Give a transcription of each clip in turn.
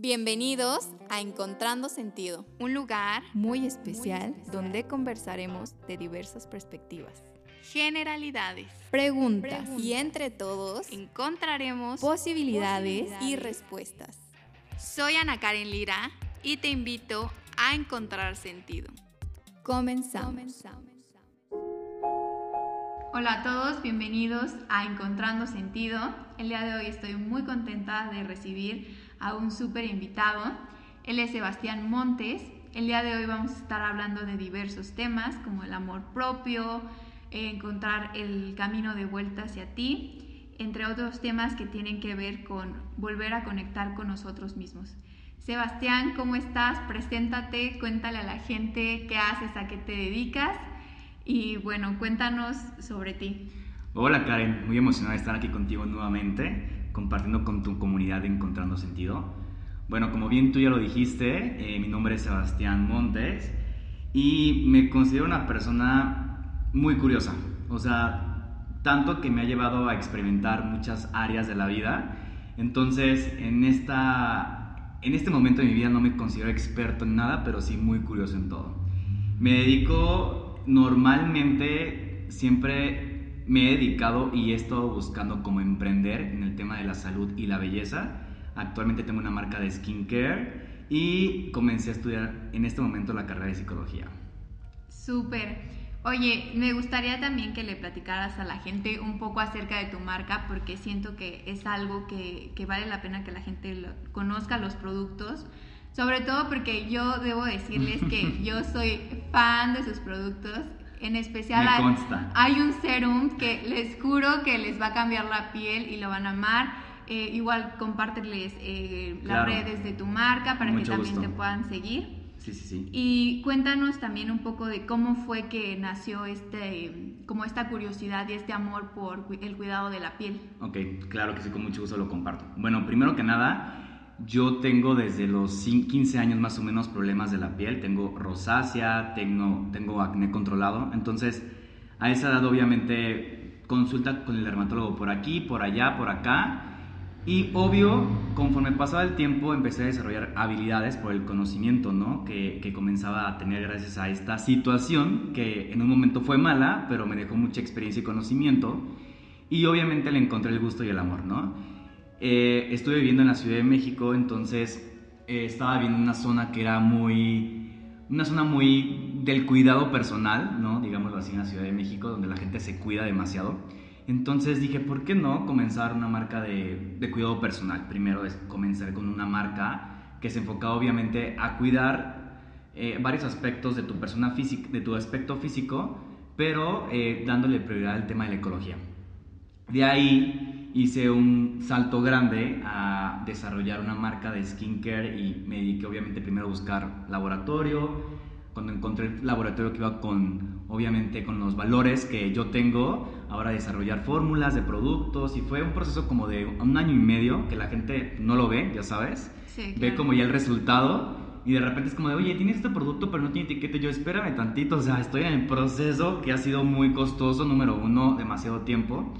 Bienvenidos a Encontrando Sentido, un lugar muy especial donde conversaremos de diversas perspectivas, generalidades, preguntas y entre todos encontraremos posibilidades y respuestas. Soy Ana Karen Lira y te invito a encontrar sentido. Comenzamos. Hola a todos, bienvenidos a Encontrando Sentido. El día de hoy estoy muy contenta de recibir a un súper invitado. Él es Sebastián Montes. El día de hoy vamos a estar hablando de diversos temas como el amor propio, encontrar el camino de vuelta hacia ti, entre otros temas que tienen que ver con volver a conectar con nosotros mismos. Sebastián, ¿cómo estás? Preséntate, cuéntale a la gente qué haces, a qué te dedicas y bueno, cuéntanos sobre ti. Hola Karen, muy emocionada de estar aquí contigo nuevamente compartiendo con tu comunidad Encontrando Sentido. Bueno, como bien tú ya lo dijiste, eh, mi nombre es Sebastián Montes y me considero una persona muy curiosa. O sea, tanto que me ha llevado a experimentar muchas áreas de la vida. Entonces, en, esta, en este momento de mi vida no me considero experto en nada, pero sí muy curioso en todo. Me dedico normalmente siempre me he dedicado y he estado buscando cómo emprender en el tema de la salud y la belleza. Actualmente tengo una marca de skincare y comencé a estudiar en este momento la carrera de psicología. Súper. Oye, me gustaría también que le platicaras a la gente un poco acerca de tu marca porque siento que es algo que, que vale la pena que la gente conozca los productos. Sobre todo porque yo debo decirles que yo soy fan de sus productos en especial hay, un serum que les juro que les va a cambiar la piel y lo van a amar. Eh, igual compárteles eh, las redes de tu marca para que también te puedan seguir. Sí, sí, sí. Y cuéntanos también un poco de cómo fue que nació este, como esta curiosidad y este amor por el cuidado de la piel. Ok, claro que sí, con mucho gusto lo comparto. Bueno, primero que nada, yo tengo desde los 15 años más o menos problemas de la piel, tengo rosácea, tengo, tengo acné controlado, entonces a esa edad obviamente consulta con el dermatólogo por aquí, por allá, por acá, y obvio, conforme pasaba el tiempo empecé a desarrollar habilidades por el conocimiento, ¿no? Que, que, comenzaba a tener gracias a esta situación, que en un momento fue mala, pero me dejó mucha experiencia y conocimiento. Y obviamente le encontré el gusto y el amor, ¿no? Eh, estuve viviendo en la Ciudad de México, entonces eh, estaba viviendo en una zona que era muy, una zona muy del cuidado personal, ¿no? Digámoslo así, en la Ciudad de México, donde la gente se cuida demasiado. Entonces dije, ¿por qué no comenzar una marca de, cuidado personal? Primero es comenzar con una marca que se enfoca obviamente a cuidar eh, varios aspectos de tu persona física, de tu aspecto físico, pero dándole prioridad al tema de la ecología. De ahí hice un salto grande a desarrollar una marca de skincare y me dediqué obviamente primero a buscar laboratorio. Cuando encontré el laboratorio que iba con, obviamente, con los valores que yo tengo, ahora desarrollar fórmulas de productos y fue un proceso como de un año y medio que la gente no lo ve, ya sabes. Ve como ya el resultado y de repente es como de, oye, tienes este producto pero no tiene etiqueta. Yo, espérame tantito, o sea, estoy en el proceso que ha sido muy costoso, número uno, demasiado tiempo.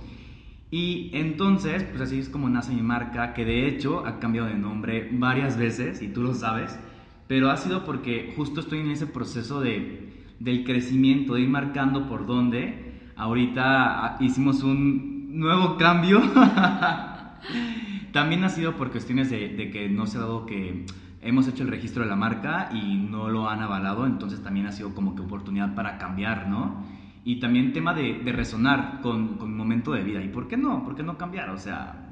Y entonces, pues así es como nace mi marca, que de hecho ha cambiado de nombre varias veces, y tú lo sabes, pero ha sido porque justo estoy en ese proceso de, del crecimiento, de ir marcando por dónde. Ahorita ah, hicimos un nuevo cambio. También ha sido por cuestiones de, de que no se ha dado que hemos hecho el registro de la marca y no lo han avalado, entonces también ha sido como que oportunidad para cambiar, ¿no? Y también tema de, de resonar con, con, mi momento de vida. ¿Y por qué no? ¿Por qué no cambiar? O sea,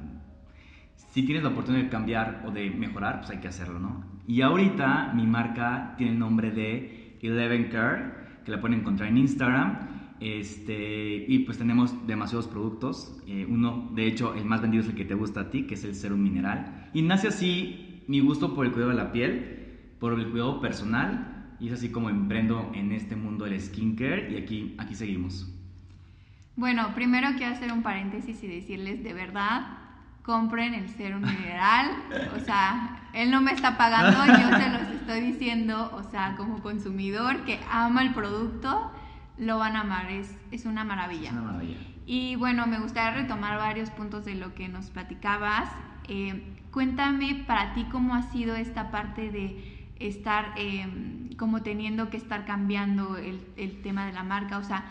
si tienes la oportunidad de cambiar o de mejorar, pues hay que hacerlo, ¿no? Y ahorita mi marca tiene el nombre de Eleven Care, que la pueden encontrar en Instagram. Este, y pues tenemos demasiados productos. Eh, uno, de hecho, el más vendido es el que te gusta a ti, que es el serum mineral. Y nace así mi gusto por el cuidado de la piel, por el cuidado personal y es así como emprendo en este mundo del skincare y aquí, aquí seguimos. Bueno, primero quiero hacer un paréntesis y decirles de verdad, compren el serum mineral. O sea, él no me está pagando, yo se los estoy diciendo, o sea, como consumidor que ama el producto, lo van a amar, es, es una maravilla. Es una maravilla. Y bueno, me gustaría retomar varios puntos de lo que nos platicabas. Eh, cuéntame para ti cómo ha sido esta parte de estar em, como teniendo que estar cambiando el, el, tema de la marca, o sea,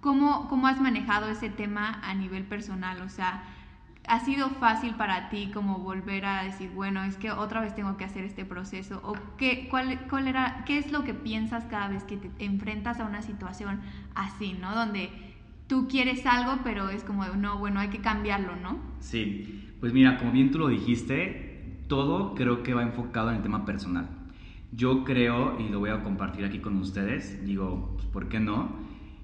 ¿cómo, ¿cómo has manejado ese tema a nivel personal? O sea, ¿Ha sido fácil para ti como volver a decir, bueno, es que otra vez tengo que hacer este proceso? ¿O qué, cuál, cuál era, qué es lo que piensas cada vez que te enfrentas a una situación así, ¿no? Donde tú quieres algo, pero es como, no, bueno, hay que cambiarlo, ¿no? Sí, pues mira, como bien tú lo dijiste, todo creo que va enfocado en el tema personal. Yo creo, y lo voy a compartir aquí con ustedes, digo, pues, ¿por qué no?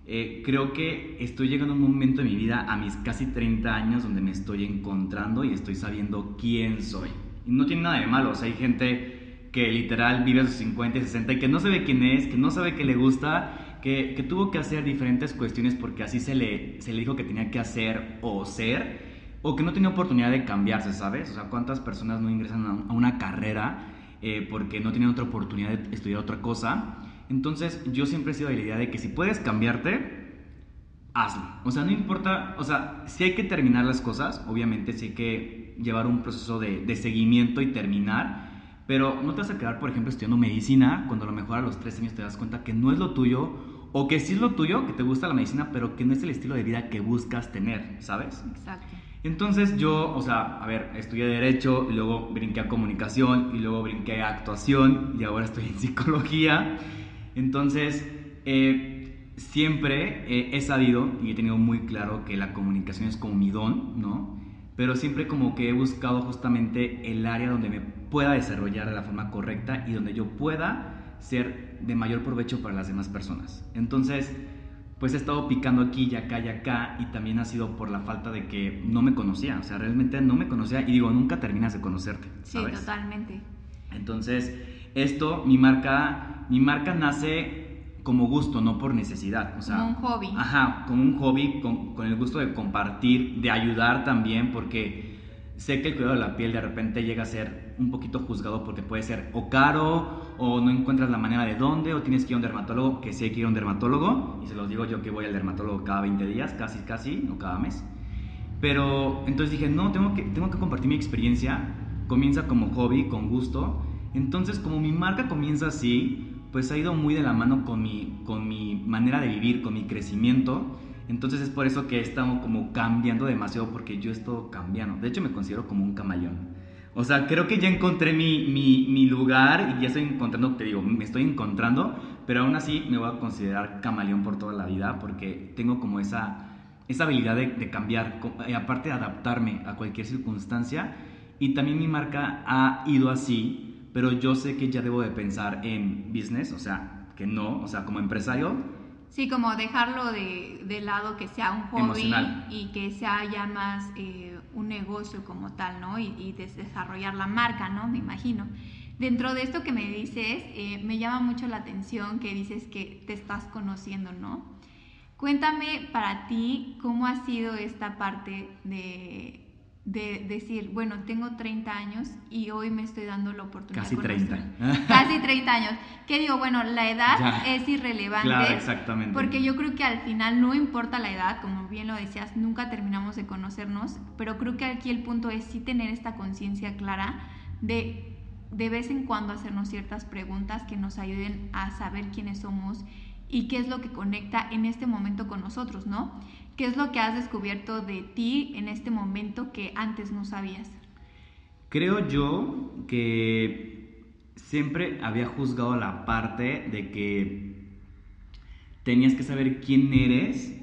Eh, creo que estoy llegando a un momento de mi vida, a mis casi 30 años, donde me estoy encontrando y estoy sabiendo quién soy. Y no tiene nada de malo, o sea, hay gente que literal vive a sus 50 y 60 y que no sabe quién es, que no sabe qué le gusta, que, que tuvo que hacer diferentes cuestiones porque así se le, se le dijo que tenía que hacer o ser, o que no tenía oportunidad de cambiarse, ¿sabes? O sea, ¿cuántas personas no ingresan a una carrera eh, porque no tienen otra oportunidad de estudiar otra cosa? Entonces yo siempre he sido de la idea de que si puedes cambiarte, hazlo. O sea, no importa, o sea, si hay que terminar las cosas, obviamente si hay que llevar un proceso de, seguimiento y terminar, pero no te vas a quedar, por ejemplo, estudiando medicina cuando a lo mejor a los tres años te das cuenta que no es lo tuyo o que sí es lo tuyo, que te gusta la medicina, pero que no es el estilo de vida que buscas tener, ¿sabes? Exacto. Entonces yo, o sea, a ver, estudié Derecho luego brinqué a Comunicación y luego brinqué a Actuación y ahora estoy en Psicología. Entonces, eh, siempre he sabido y he tenido muy claro que la comunicación es como mi don, ¿no? Pero siempre como que he buscado justamente el área donde me pueda desarrollar de la forma correcta y donde yo pueda ser de mayor provecho para las demás personas. Entonces, pues he estado picando aquí y acá y acá y también ha sido por la falta de que no me conocía, o sea, realmente no me conocía y digo, nunca terminas de conocerte. ¿sabes? Sí, totalmente. Entonces, esto, mi marca, mi marca nace como gusto, no por necesidad. O sea, como un hobby. Ajá, como un hobby, con, el gusto de compartir, de ayudar también, porque sé que el cuidado de la piel de repente llega a ser un poquito juzgado porque puede ser o caro, o no encuentras la manera de dónde, o tienes que ir a un dermatólogo, que sé que ir a un dermatólogo, y se los digo yo que voy al dermatólogo cada 20 días, casi, casi, o cada mes. Pero entonces dije, no, tengo que, tengo que compartir mi experiencia, comienza como hobby, con gusto, entonces, como mi marca comienza así, pues ha ido muy de la mano con mi, con mi manera de vivir, con mi crecimiento. Entonces es por eso que he estado como cambiando demasiado, porque yo he estado cambiando. De hecho, me considero como un camaleón. O sea, creo que ya encontré mi, mi, mi, lugar y ya estoy encontrando, te digo, me estoy encontrando, pero aún así me voy a considerar camaleón por toda la vida porque tengo como esa, esa habilidad de, de cambiar, y aparte de adaptarme a cualquier circunstancia. Y también mi marca ha ido así pero yo sé que ya debo de pensar en business, o sea, que no, o sea, como empresario. Sí, como dejarlo de, de lado, que sea un hobby y que sea ya más eh, un negocio como tal, ¿no? Y, y, desarrollar la marca, ¿no? Me imagino. Dentro de esto que me dices, eh, me llama mucho la atención que dices que te estás conociendo, ¿no? Cuéntame para ti cómo ha sido esta parte de de decir, bueno, tengo 30 años y hoy me estoy dando la oportunidad. Casi 30. Casi 30 años. Que digo, bueno, la edad es irrelevante. Claro, exactamente. Porque yo creo que al final no importa la edad, como bien lo decías, nunca terminamos de conocernos, pero creo que aquí el punto es sí tener esta conciencia clara de de vez en cuando hacernos ciertas preguntas que nos ayuden a saber quiénes somos y qué es lo que conecta en este momento con nosotros, ¿no? ¿Qué es lo que has descubierto de ti en este momento que antes no sabías? Creo yo que siempre había juzgado la parte de que tenías que saber quién eres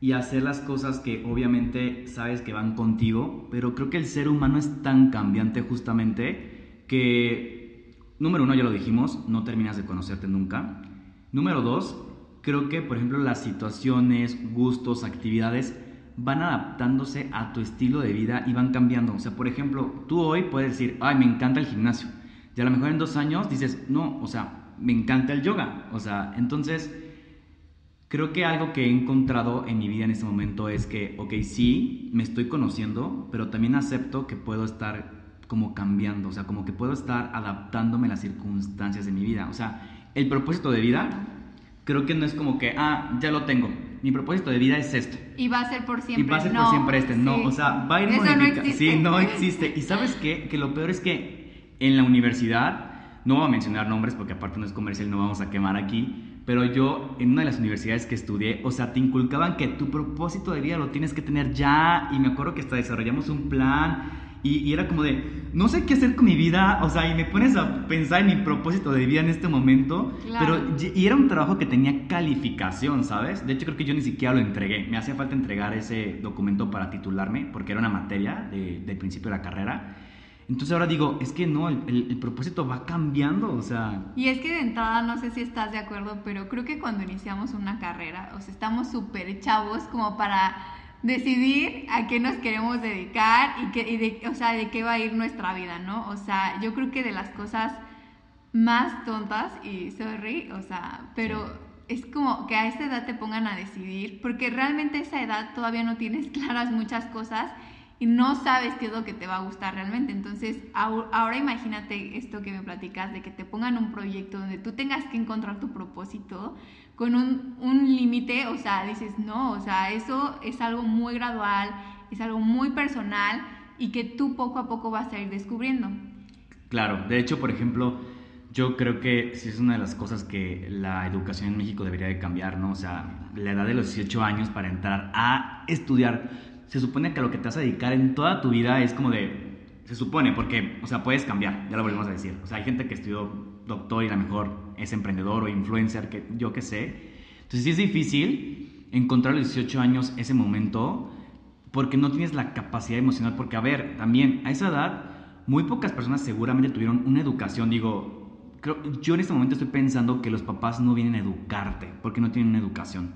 y hacer las cosas que obviamente sabes que van contigo, pero creo que el ser humano es tan cambiante justamente que, número uno, ya lo dijimos, no terminas de conocerte nunca. Número dos, creo que, por ejemplo, las situaciones, gustos, actividades van adaptándose a tu estilo de vida y van cambiando. O sea, por ejemplo, tú hoy puedes decir, ay, me encanta el gimnasio. Y a lo mejor en dos años dices, no, o sea, me encanta el yoga. O sea, entonces, creo que algo que he encontrado en mi vida en este momento es que, ok, sí, me estoy conociendo, pero también acepto que puedo estar como cambiando, o sea, como que puedo estar adaptándome a las circunstancias de mi vida. O sea, el propósito de vida creo que no es como que, ah, ya lo tengo, mi propósito de vida es esto. Y va a ser por siempre. Y va a ser por siempre este. No, o sea, va a ir Eso no modifica-. Sí, no existe. Y sabes qué? Que lo peor es que en la universidad, no voy a mencionar nombres porque aparte no es comercial, no vamos a quemar aquí. Pero yo, en una de las universidades que estudié, o sea, te inculcaban que tu propósito de vida lo tienes que tener ya. Y me acuerdo que hasta desarrollamos un plan. Y, y era como de, no sé qué hacer con mi vida. O sea, y me pones a pensar en mi propósito de vida en este momento. Claro. Pero y era un trabajo que tenía calificación, ¿sabes? De hecho, creo que yo ni siquiera lo entregué. Me hacía falta entregar ese documento para titularme, porque era una materia de- del principio de la carrera. Entonces ahora digo, es que no, el, el- el propósito va cambiando, o sea... Y es que de entrada, no sé si estás de acuerdo, pero creo que cuando iniciamos una carrera, o sea, estamos súper chavos como para decidir a qué nos queremos dedicar y, qué, y de, o sea, de qué va a ir nuestra vida, ¿no? O sea, yo creo que de las cosas más tontas, y sorry, o sea, pero es como que a esta edad te pongan a decidir, porque realmente a esa edad todavía no tienes claras muchas cosas y no sabes qué es lo que te va a gustar realmente. Entonces, ahora imagínate esto que me platicas, de que te pongan un proyecto donde tú tengas que encontrar tu propósito con un, un límite, o sea, dices, no, o sea, eso es algo muy gradual, es algo muy personal y que tú poco a poco vas a ir descubriendo. Claro, de hecho, por ejemplo, yo creo que sí es una de las cosas que la educación en México debería de cambiar, ¿no? O sea, la edad de los 18 años para entrar a estudiar, se supone que lo que te vas a dedicar en toda tu vida es como de... Se supone, porque, o sea, puedes cambiar, ya lo volvemos a decir. O sea, hay gente que estudió doctor y a lo mejor es emprendedor o influencer, que yo qué sé. Entonces sí es difícil encontrar a los 18 años ese momento porque no tienes la capacidad emocional. Porque, a ver, también a esa edad, muy pocas personas seguramente tuvieron una educación. Digo, creo, yo en este momento estoy pensando que los papás no vienen a educarte porque no tienen una educación.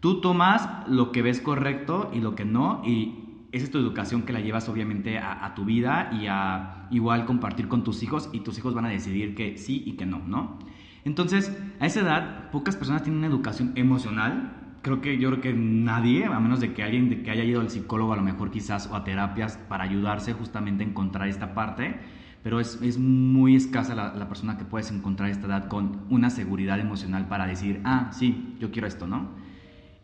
Tú tomas lo que ves correcto y lo que no, y esa es tu educación que la llevas obviamente a, a tu vida y a igual compartir con tus hijos, y tus hijos van a decidir que sí y que no, ¿no? Entonces, a esa edad, pocas personas tienen una educación emocional. Creo que yo creo que nadie, a menos de que alguien que haya ido al psicólogo a lo mejor quizás o a terapias para ayudarse justamente a encontrar esta parte, pero es, es muy escasa la, la persona que puedes encontrar a esta edad con una seguridad emocional para decir, ah, sí, yo quiero esto, ¿no?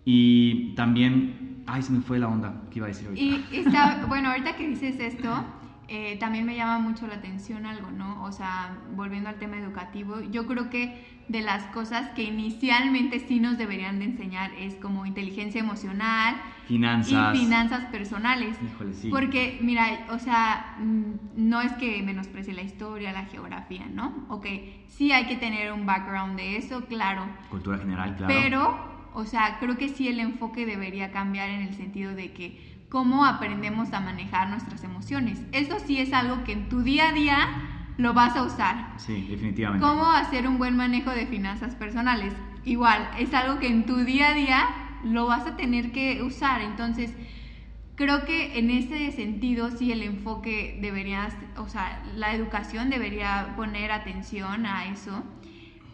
Y también, ay, se me fue la onda, ¿qué iba a decir ahorita? Y está, bueno, ahorita que dices esto, eh, también me llama mucho la atención algo, ¿no? O sea, volviendo al tema educativo, yo creo que de las cosas que inicialmente sí nos deberían de enseñar es como inteligencia emocional Finanzas. y finanzas personales. Híjole, sí. Porque, mira, o sea, mm, no es que menosprecie la historia, la geografía, ¿no? Ok, sí hay que tener un background de eso, claro. Cultura general, claro. Pero, o sea, creo que sí el enfoque debería cambiar en el sentido de que cómo aprendemos a manejar nuestras emociones. Eso sí es algo que en tu día a día lo vas a usar. Sí, definitivamente. ¿Cómo hacer un buen manejo de finanzas personales? Igual, es algo que en tu día a día lo vas a tener que usar. Entonces, creo que en ese sentido sí el enfoque debería, o sea, la educación debería poner atención a eso.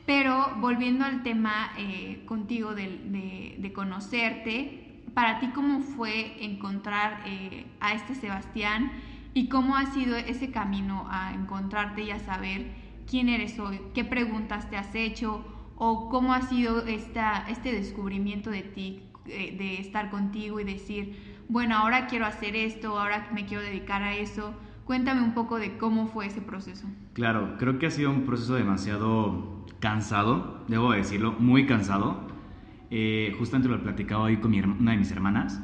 Pero volviendo al tema eh, contigo de, de- de conocerte, para ti cómo fue encontrar eh, a este Sebastián y cómo ha sido ese camino a encontrarte y a saber quién eres hoy, qué preguntas te has hecho o cómo ha sido esta, este descubrimiento de ti, eh, de estar contigo y decir, bueno, ahora quiero hacer esto, ahora me quiero dedicar a eso. Cuéntame un poco de cómo fue ese proceso. Claro, creo que ha sido un proceso demasiado cansado, debo decirlo, muy cansado. Eh, justamente lo he platicado hoy con mi una de mis hermanas.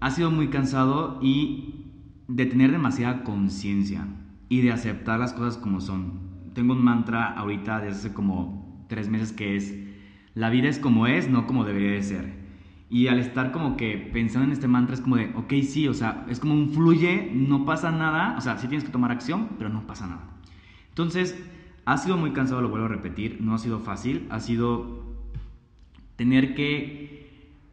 Ha sido muy cansado y de tener demasiada conciencia y de aceptar las cosas como son. Tengo un mantra ahorita desde hace como tres meses que es, la vida es como es, no como debería de ser. Y al estar como que pensando en este mantra es como de, ok, sí, o sea, es como un fluye, no pasa nada, o sea, sí tienes que tomar acción, pero no pasa nada. Entonces, ha sido muy cansado, lo vuelvo a repetir, no ha sido fácil, ha sido tener que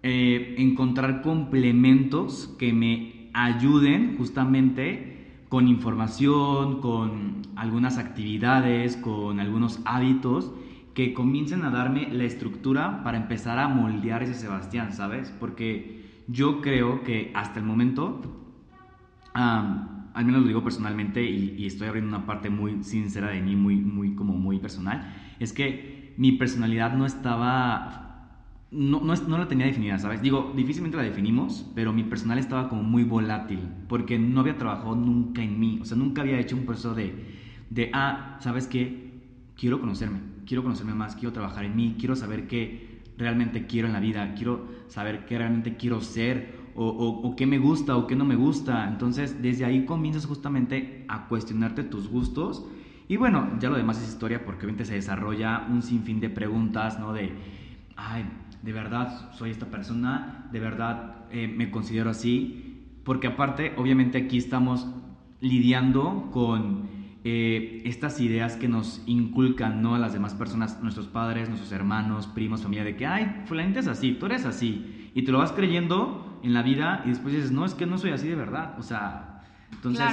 eh, encontrar complementos que me ayuden justamente con información, con algunas actividades, con algunos hábitos que comiencen a darme la estructura para empezar a moldear ese Sebastián, ¿sabes? Porque yo creo que hasta el momento, al menos lo digo personalmente y, y estoy abriendo una parte muy sincera de mí, muy, muy, como muy personal, es que mi personalidad no estaba no, no, no, la tenía definida, ¿sabes? Digo, difícilmente la definimos, pero mi personal estaba como muy volátil, porque no había trabajado nunca en mí, o sea, nunca había hecho un proceso de, de ah, ¿sabes qué? Quiero conocerme, quiero conocerme más, quiero trabajar en mí, quiero saber qué realmente quiero en la vida, quiero saber qué realmente quiero ser, o, o, qué me gusta o qué no me gusta. Entonces, desde ahí comienzas justamente a cuestionarte tus gustos. Y bueno, ya lo demás es historia porque obviamente se desarrolla un sinfín de preguntas, ¿no? De, ay, de verdad soy esta persona, de verdad eh, me considero así, porque aparte, obviamente aquí estamos lidiando con eh, estas ideas que nos inculcan, ¿no? Las demás personas, nuestros padres, nuestros hermanos, primos, familia, de que, ay, fulanita es así, tú eres así, y te lo vas creyendo en la vida y después dices, no, es que no soy así de verdad, o sea, entonces...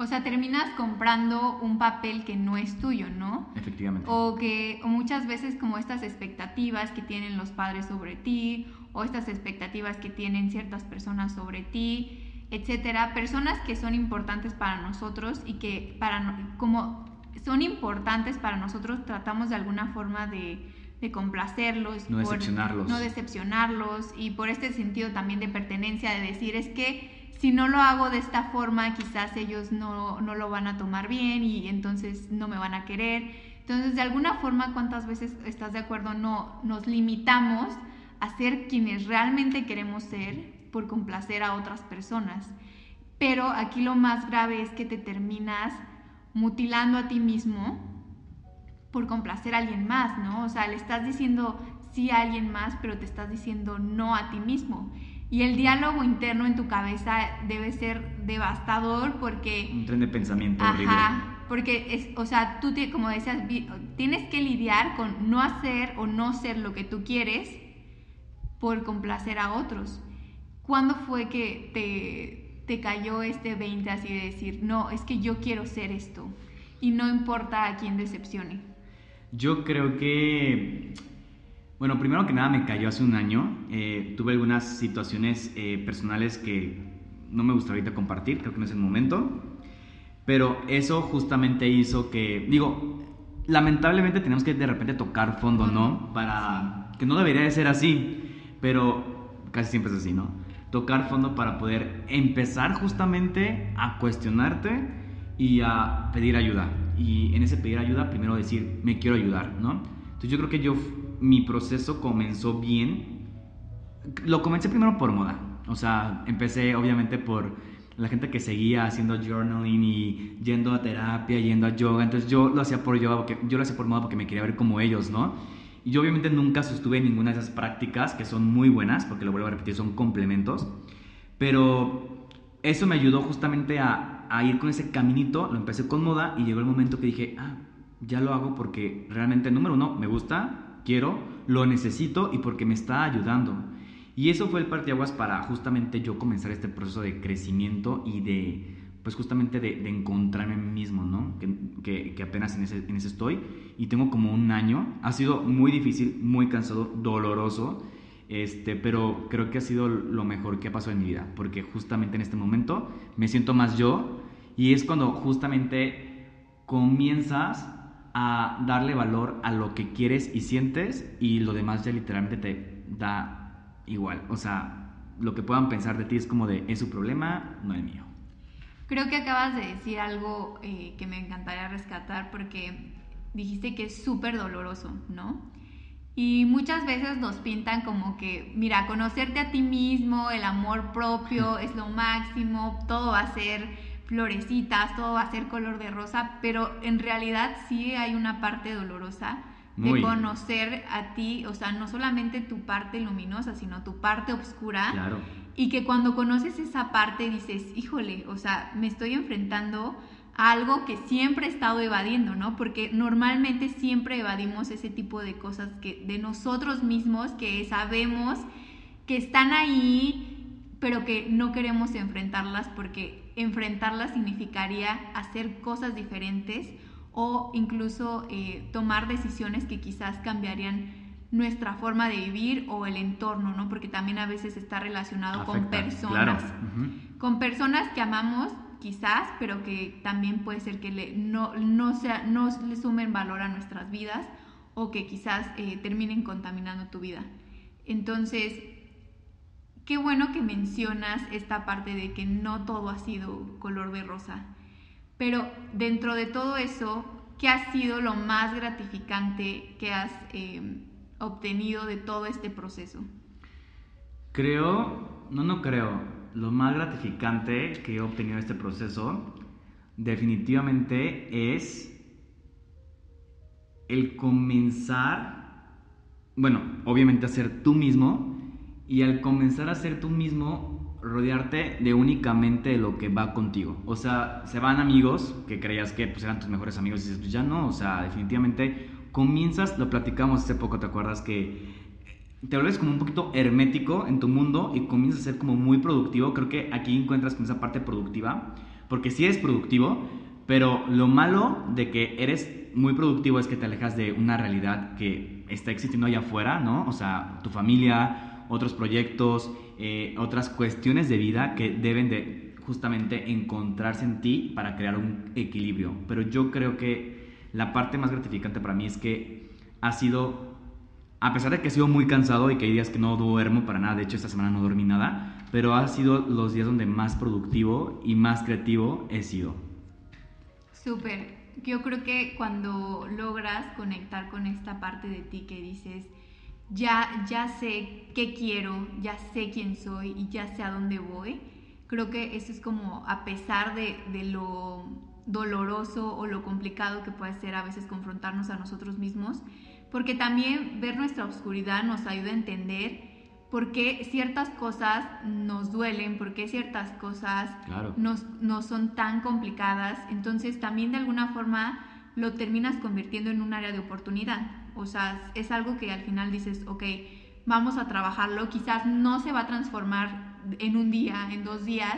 o sea, terminas comprando un papel que no es tuyo, ¿no? Efectivamente. O que muchas veces como estas expectativas que tienen los padres sobre ti, o estas expectativas que tienen ciertas personas sobre ti, etcétera, personas que son importantes para nosotros y que para como son importantes para nosotros tratamos de alguna forma de, de complacerlos, no decepcionarlos. No decepcionarlos y por este sentido también de pertenencia, de decir es que si no lo hago de esta forma, quizás ellos no, lo van a tomar bien y entonces no me van a querer. Entonces, de alguna forma, ¿cuántas veces estás de acuerdo? No nos limitamos a ser quienes realmente queremos ser por complacer a otras personas. Pero aquí lo más grave es que te terminas mutilando a ti mismo por complacer a alguien más, ¿no? O sea, le estás diciendo sí a alguien más, pero te estás diciendo no a ti mismo. Y el diálogo interno en tu cabeza debe ser devastador porque... Un tren de pensamiento ajá, Porque, es, o sea, tú, como decías, tienes que lidiar con no hacer o no ser lo que tú quieres por complacer a otros. ¿Cuándo fue que te, te cayó este 20 así de decir, no, es que yo quiero ser esto y no importa a quién decepcione? Yo creo que bueno, primero que nada me cayó hace un año. Eh, tuve algunas situaciones eh, personales que no me gusta ahorita compartir, creo que no es el momento. Pero eso justamente hizo que, digo, lamentablemente tenemos que de repente tocar fondo, ¿no? Para que no debería de ser así, pero casi siempre es así, ¿no? Tocar fondo para poder empezar justamente a cuestionarte y a pedir ayuda. Y en ese pedir ayuda, primero decir, me quiero ayudar, ¿no? Entonces yo creo que yo mi proceso comenzó bien. Lo comencé primero por moda. O sea, empecé obviamente por la gente que seguía haciendo journaling y yendo a terapia, yendo a yoga. Entonces yo lo hacía por yoga, porque, yo lo hacía por moda porque me quería ver como ellos, ¿no? Y yo obviamente nunca sostuve ninguna de esas prácticas que son muy buenas, porque lo vuelvo a repetir, son complementos. Pero eso me ayudó justamente a, a ir con ese caminito. Lo empecé con moda y llegó el momento que dije, ah, ya lo hago porque realmente, número uno, me gusta, quiero, lo necesito y porque me está ayudando. Y eso fue el parteaguas para justamente yo comenzar este proceso de crecimiento y de, pues justamente de, encontrarme a mí mismo, ¿no? Que, que, apenas en ese, en ese, estoy y tengo como un año. Ha sido muy difícil, muy cansado, doloroso, este, pero creo que ha sido lo mejor que ha pasado en mi vida, porque justamente en este momento me siento más yo y es cuando justamente comienzas a darle valor a lo que quieres y sientes y lo demás ya literalmente te da igual. O sea, lo que puedan pensar de ti es como de, es su problema, no el mío. Creo que acabas de decir algo eh, que me encantaría rescatar porque dijiste que es súper doloroso, ¿no? Y muchas veces nos pintan como que, mira, conocerte a ti mismo, el amor propio es lo máximo, todo va a ser florecitas, todo va a ser color de rosa, pero en realidad sí hay una parte dolorosa de conocer a ti, o sea, no solamente tu parte luminosa, sino tu parte oscura. Claro. Y que cuando conoces esa parte dices, híjole, o sea, me estoy enfrentando a algo que siempre he estado evadiendo, ¿no? Porque normalmente siempre evadimos ese tipo de cosas que de nosotros mismos que sabemos que están ahí, pero que no queremos enfrentarlas porque enfrentarla significaría hacer cosas diferentes o incluso eh, tomar decisiones que quizás cambiarían nuestra forma de vivir o el entorno, ¿no? Porque también a veces está relacionado con personas, con personas que amamos quizás, pero que también puede ser que le, no, no, sea, no le sumen valor a nuestras vidas o que quizás eh, terminen contaminando tu vida. Entonces, qué bueno que mencionas esta parte de que no todo ha sido color de rosa. Pero dentro de todo eso, ¿qué ha sido lo más gratificante que has eh, obtenido de todo este proceso? Creo, no, no creo, lo más gratificante que he obtenido de este proceso definitivamente es el comenzar, bueno, obviamente a ser tú mismo y al comenzar a ser tú mismo rodearte de únicamente lo que va contigo. O sea, se van amigos que creías que pues, eran tus mejores amigos y dices, pues ya no, o sea, definitivamente comienzas, lo platicamos hace poco, ¿te acuerdas? Que te vuelves como un poquito hermético en tu mundo y comienzas a ser como muy productivo. Creo que aquí encuentras con esa parte productiva, porque sí eres productivo, pero lo malo de que eres muy productivo es que te alejas de una realidad que está existiendo allá afuera, ¿no? O sea, tu familia, otros proyectos, eh, otras cuestiones de vida que deben de justamente encontrarse en ti para crear un equilibrio. Pero yo creo que la parte más gratificante para mí es que ha sido a pesar de que he sido muy cansado y que hay días que no duermo para nada, de hecho esta semana no dormí nada, pero ha sido los días donde más productivo y más creativo he sido. Súper. Yo creo que cuando logras conectar con esta parte de ti que dices, ya, ya sé qué quiero, ya sé quién soy y ya sé a dónde voy, creo que eso es como a pesar de, de lo doloroso o lo complicado que puede ser a veces confrontarnos a nosotros mismos, porque también ver nuestra oscuridad nos ayuda a entender por qué ciertas cosas nos duelen, por qué ciertas cosas no son tan complicadas. Entonces también de alguna forma lo terminas convirtiendo en un área de oportunidad. O sea, es algo que al final dices, ok, vamos a trabajarlo, quizás no se va a transformar en un día, en dos días,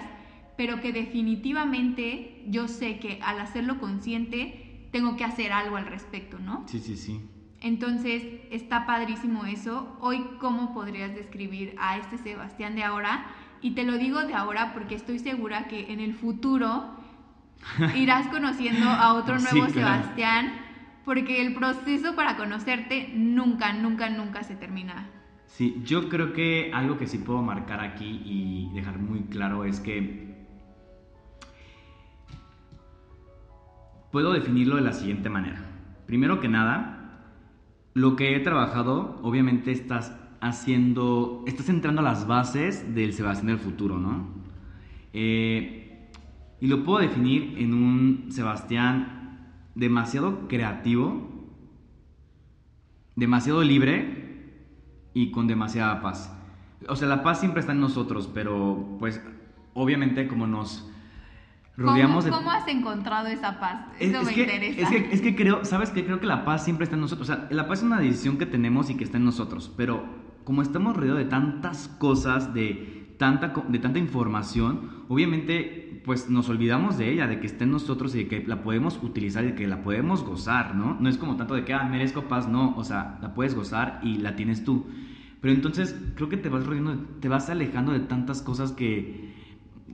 pero que definitivamente yo sé que al hacerlo consciente tengo que hacer algo al respecto, ¿no? Sí, sí, sí. Entonces, está padrísimo eso. Hoy, ¿cómo podrías describir a este Sebastián de ahora? Y te lo digo de ahora porque estoy segura que en el futuro irás conociendo a otro nuevo Sebastián, porque el proceso para conocerte nunca, nunca, nunca se termina. Sí, yo creo que algo que sí puedo marcar aquí y dejar muy claro es que puedo definirlo de la siguiente manera. Primero que nada, lo que he trabajado, obviamente estás haciendo, estás entrando a las bases del Sebastián del futuro, ¿no? Eh, y lo puedo definir en un Sebastián demasiado creativo, demasiado libre y con demasiada paz. O sea, la paz siempre está en nosotros, pero pues obviamente como nos ¿Cómo, has encontrado esa paz? Eso me interesa. Es que, creo, ¿sabes qué? Creo que la paz siempre está en nosotros. O sea, la paz es una decisión que tenemos y que está en nosotros. Pero como estamos rodeados de tantas cosas, de tanta, de tanta información, obviamente pues nos olvidamos de ella, de que está en nosotros y de que la podemos utilizar y de que la podemos gozar, ¿no? No es como tanto de que, ah, merezco paz, no. O sea, la puedes gozar y la tienes tú. Pero entonces creo que te vas rodeando, te vas alejando de tantas cosas que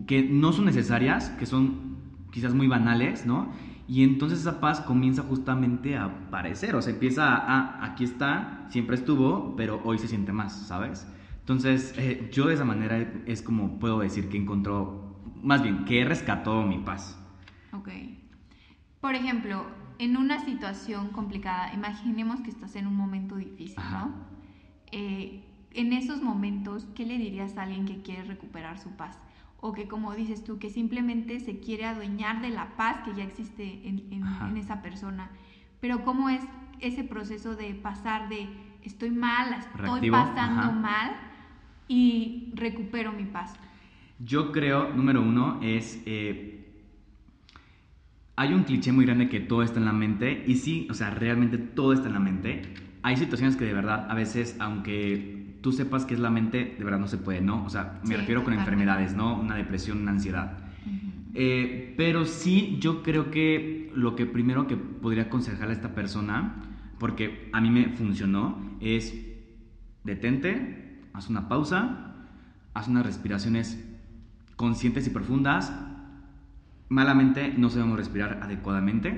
que no son necesarias, que son quizás muy banales, ¿no? Y entonces esa paz comienza justamente a aparecer, o sea, empieza a, ah, aquí está, siempre estuvo, pero hoy se siente más, ¿sabes? Entonces, eh, yo de esa manera es como puedo decir que encontró, más bien, que rescató mi paz. Ok. Por ejemplo, en una situación complicada, imaginemos que estás en un momento difícil, ¿no? Eh, en esos momentos, ¿qué le dirías a alguien que quiere recuperar su paz? o que como dices tú, que simplemente se quiere adueñar de la paz que ya existe en, esa persona. Pero cómo es ese proceso de pasar de estoy mal, estoy pasando mal y recupero mi paz. Yo creo, número uno, es... Eh, hay un cliché muy grande que todo está en la mente y sí, o sea, realmente todo está en la mente. Hay situaciones que de verdad a veces, aunque tú sepas que es la mente, de verdad no se puede, ¿no? O sea, me refiero con enfermedades, ¿no? Una depresión, una ansiedad. Eh, pero sí, yo creo que lo que primero que podría aconsejarle a esta persona, porque a mí me funcionó, es detente, haz una pausa, haz unas respiraciones conscientes y profundas. Malamente no sabemos respirar adecuadamente.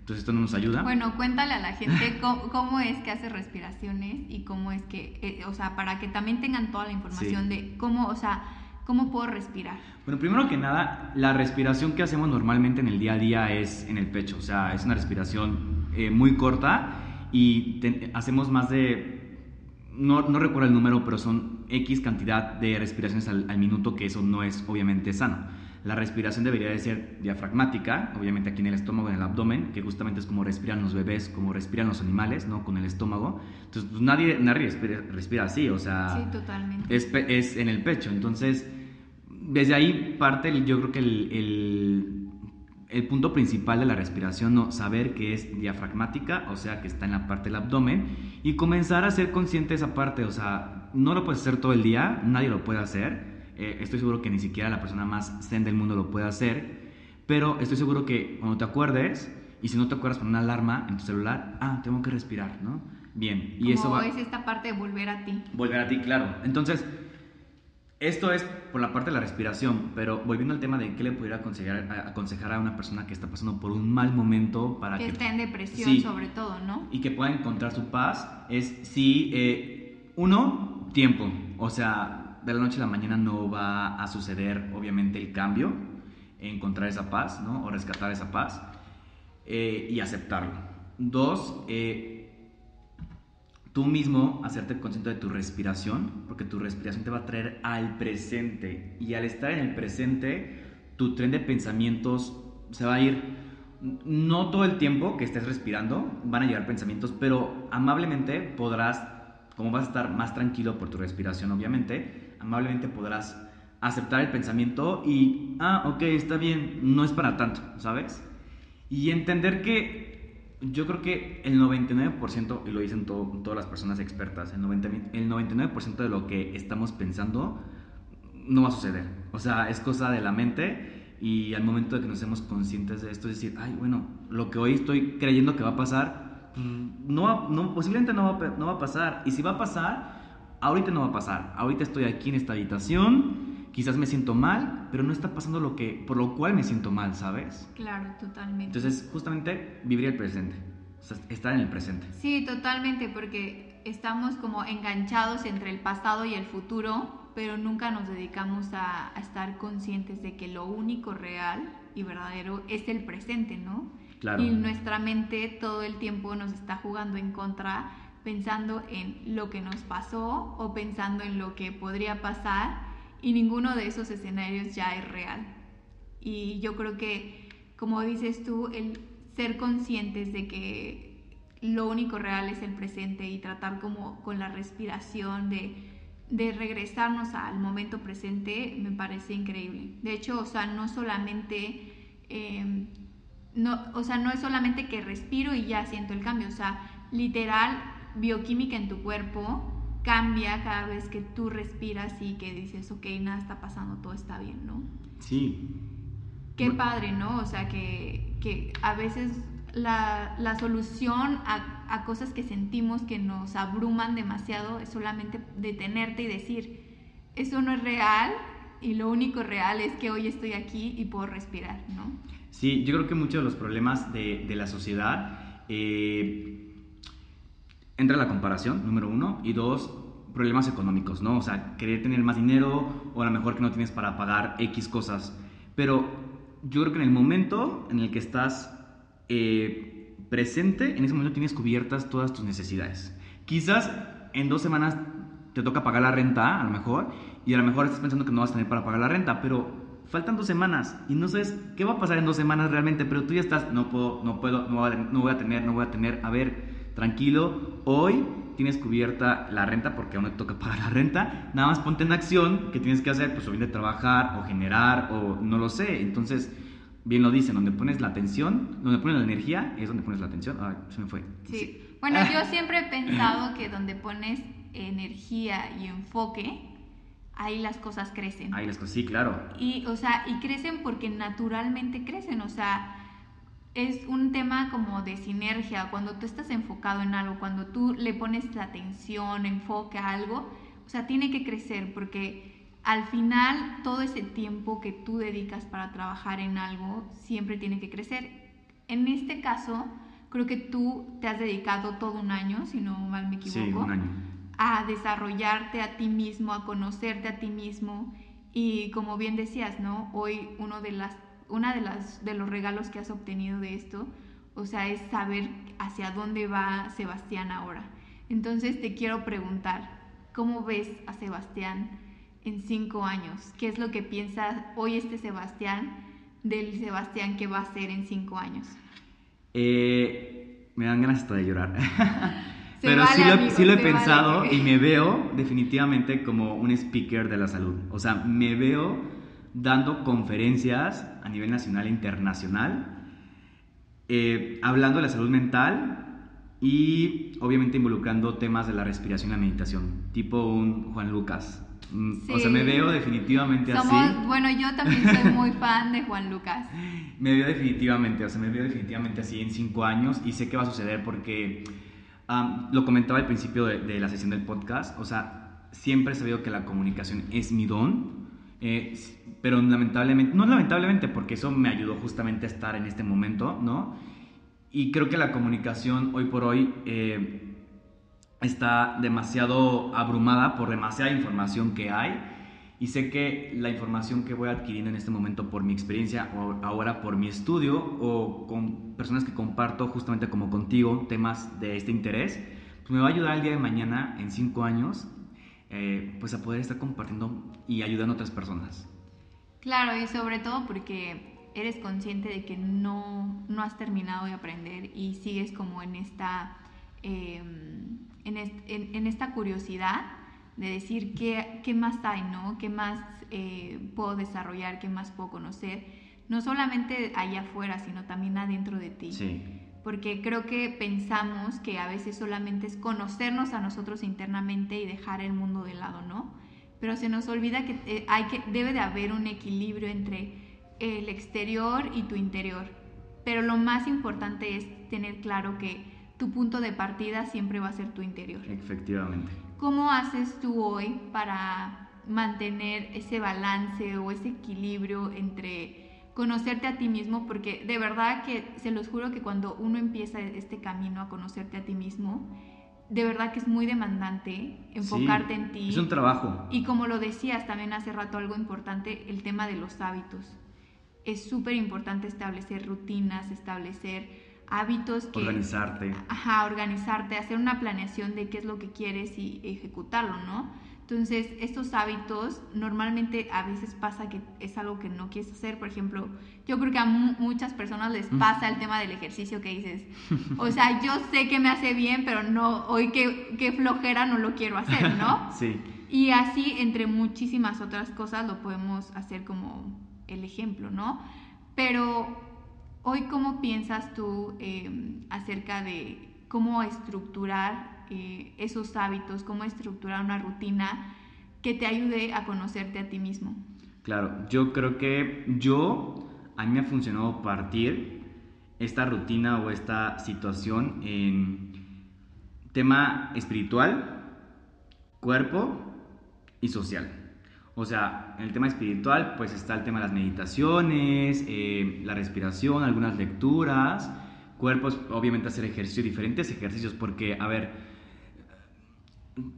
Entonces esto no nos ayuda. Bueno, cuéntale a la gente cómo, es que hace respiraciones y cómo es que, eh, o sea, para que también tengan toda la información de cómo, o sea, cómo puedo respirar. Bueno, primero que nada, la respiración que hacemos normalmente en el día a día es en el pecho, o sea, es una respiración eh, muy corta y hacemos más de, no, no, recuerdo el número, pero son X cantidad de respiraciones al, al minuto, que eso no es obviamente sano. La respiración debería de ser diafragmática, obviamente aquí en el estómago, en el abdomen, que justamente es como respiran los bebés, como respiran los animales, ¿no? Con el estómago. Entonces, pues nadie, nadie respira, así, o sea... Sí, totalmente. Es, es, en el pecho. Entonces, desde ahí parte, yo creo que el, el, el punto principal de la respiración, ¿no? Saber que es diafragmática, o sea, que está en la parte del abdomen, y comenzar a ser consciente de esa parte, o sea, no lo puedes hacer todo el día, nadie lo puede hacer eh, estoy seguro que ni siquiera la persona más zen del mundo lo puede hacer, pero estoy seguro que cuando te acuerdes, y si no te acuerdas con una alarma en tu celular, ah, tengo que respirar, ¿no? Bien, y eso va... es esta parte de volver a ti. Volver a ti, claro. Entonces, esto es por la parte de la respiración, pero volviendo al tema de qué le pudiera aconsejar, aconsejar a una persona que está pasando por un mal momento para que... Que está en depresión sobre todo, ¿no? Y que pueda encontrar su paz, es si, eh, uno, tiempo. O sea, de la noche a la mañana no va a suceder, obviamente, el cambio, encontrar esa paz, ¿no? O rescatar esa paz eh, y aceptarlo. Dos, eh, tú mismo hacerte consciente de tu respiración, porque tu respiración te va a traer al presente. Y al estar en el presente, tu tren de pensamientos se va a ir no todo el tiempo que estés respirando van a llegar pensamientos, pero amablemente podrás, como vas a estar más tranquilo por tu respiración, obviamente, amablemente podrás aceptar el pensamiento y, ah, ok, está bien, no es para tanto, ¿sabes? Y entender que yo creo que el 99%, y lo dicen todas las personas expertas, el, 90, el 99% de lo que estamos pensando no va a suceder. O sea, es cosa de la mente y al momento de que nos seamos conscientes de esto, es decir, ay, bueno, lo que hoy estoy creyendo que va a pasar, pues, no, no posiblemente no va, no va a pasar. Y si va a pasar, ahorita no va a pasar, ahorita estoy aquí en esta habitación, quizás me siento mal, pero no está pasando lo que, por lo cual me siento mal, ¿sabes? Claro, totalmente. Entonces, justamente vivir el presente, o sea, estar en el presente. Sí, totalmente, porque estamos como enganchados entre el pasado y el futuro, pero nunca nos dedicamos a, a estar conscientes de que lo único real y verdadero es el presente, ¿no? Claro. Y nuestra mente todo el tiempo nos está jugando en contra pensando en lo que nos pasó o pensando en lo que podría pasar y ninguno de esos escenarios ya es real. Y yo creo que, como dices tú, el ser conscientes de que lo único real es el presente y tratar como con la respiración de, de regresarnos al momento presente me parece increíble. De hecho, o sea, no solamente... Em, no, o sea, no es solamente que respiro y ya siento el cambio, o sea, literal bioquímica en tu cuerpo cambia cada vez que tú respiras y que dices, ok, nada está pasando, todo está bien, ¿no? Sí. Qué padre, ¿no? O sea, que, que a veces la, la solución a, a, cosas que sentimos que nos abruman demasiado es solamente detenerte y decir, eso no es real y lo único real es que hoy estoy aquí y puedo respirar, ¿no? Sí, yo creo que muchos de los problemas de, de la sociedad... Eh, entra la comparación, número uno, y dos, problemas económicos, ¿no? O sea, querer tener más dinero o a lo mejor que no tienes para pagar X cosas. Pero yo creo que en el momento en el que estás eh, presente, en ese momento tienes cubiertas todas tus necesidades. Quizás en dos semanas te toca pagar la renta, a lo mejor, y a lo mejor estás pensando que no vas a tener para pagar la renta, pero faltan dos semanas y no sabes qué va a pasar en dos semanas realmente, pero tú ya estás, no puedo, no puedo, no voy a, tener, no voy a tener, a ver, tranquilo, hoy tienes cubierta la renta porque aún no te toca pagar la renta, nada más ponte en acción que tienes que hacer, pues o bien de trabajar o generar o no lo sé, entonces bien lo dicen, donde pones la atención, donde pones la energía es donde pones la atención, ay, se me fue. Sí, bueno, yo siempre he pensado que donde pones energía y enfoque, ahí las cosas crecen. Ahí las cosas, sí, claro. Y, o sea, y crecen porque naturalmente crecen, o sea, es un tema como de sinergia, cuando tú estás enfocado en algo, cuando tú le pones la atención, enfoque a algo, o sea, tiene que crecer porque al final todo ese tiempo que tú dedicas para trabajar en algo siempre tiene que crecer. En este caso, creo que tú te has dedicado todo un año, si no mal me equivoco, Sí, un año. a desarrollarte a ti mismo, a conocerte a ti mismo y como bien decías, ¿no? Hoy uno de las una de las de los regalos que has obtenido de esto, o sea, es saber hacia dónde va Sebastián ahora. Entonces te quiero preguntar, ¿cómo ves a Sebastián en cinco años? ¿Qué es lo que piensa hoy este Sebastián del Sebastián que va a ser en cinco años? Eh, me dan ganas hasta de llorar. Pero vale, sí, lo, amigo, sí lo he vale. pensado y me veo definitivamente como un speaker de la salud. O sea, me veo dando conferencias a nivel nacional e internacional, eh, hablando de la salud mental y obviamente involucrando temas de la respiración y la meditación, tipo un Juan Lucas. Mm, O Sí. sea, me veo definitivamente Somos, así. bueno, yo también soy muy fan de Juan Lucas. Me veo definitivamente, o sea, me veo definitivamente así en cinco años y sé que va a suceder porque am, lo comentaba al principio de, de la sesión del podcast, o sea, siempre he sabido que la comunicación es mi don, eh, pero lamentablemente, no lamentablemente, porque eso me ayudó justamente a estar en este momento, ¿no? Y creo que la comunicación hoy por hoy eh, está demasiado abrumada por demasiada información que hay y sé que la información que voy adquiriendo en este momento por mi experiencia o ahora por mi estudio o con personas que comparto justamente como contigo temas de este interés, pues me va a ayudar el día de mañana, en cinco años, eh, pues a poder estar compartiendo y ayudando a otras personas. Claro, y sobre todo porque eres consciente de que no, no has terminado de aprender y sigues como en esta, eh, en, est- en- en esta curiosidad de decir qué, qué más hay, ¿no? ¿Qué más eh, puedo desarrollar? ¿Qué más puedo conocer? No solamente allá afuera, sino también adentro de ti. Sí, porque creo que pensamos que a veces solamente es conocernos a nosotros internamente y dejar el mundo de lado, ¿no? Pero se nos olvida que, eh, hay que debe de haber un equilibrio entre el exterior y tu interior. Pero lo más importante es tener claro que tu punto de partida siempre va a ser tu interior. efectivamente. ¿Cómo haces tú hoy para mantener ese balance o ese equilibrio entre conocerte a ti mismo? Porque de verdad que se los juro que cuando uno empieza este camino a conocerte a ti mismo, de verdad que es muy demandante enfocarte Sí, en ti. Es un trabajo. Y como lo decías también hace rato, algo importante, el tema de los hábitos. Es súper importante establecer rutinas, establecer hábitos que... Organizarte. Ajá, organizarte, hacer una planeación de qué es lo que quieres y ejecutarlo, ¿no? Entonces, estos hábitos normalmente a veces pasa que es algo que no quieres hacer. Por ejemplo, yo creo que a mu- muchas personas les pasa el tema del ejercicio que dices, o sea, yo sé que me hace bien, pero no, hoy qué, qué flojera no lo quiero hacer, ¿no? Sí. Y así, entre muchísimas otras cosas, lo podemos hacer como el ejemplo, ¿no? Pero hoy, ¿cómo piensas tú eh, acerca de cómo estructurar eh, esos hábitos, cómo estructurar una rutina que te ayude a conocerte a ti mismo? Claro, yo creo que yo, a mí me ha funcionado partir esta rutina o esta situación en tema espiritual, cuerpo y social. O sea, en el tema espiritual, pues está el tema de las meditaciones, eh, la respiración, algunas lecturas, cuerpos, obviamente hacer ejercicio, diferentes ejercicios, porque, a ver,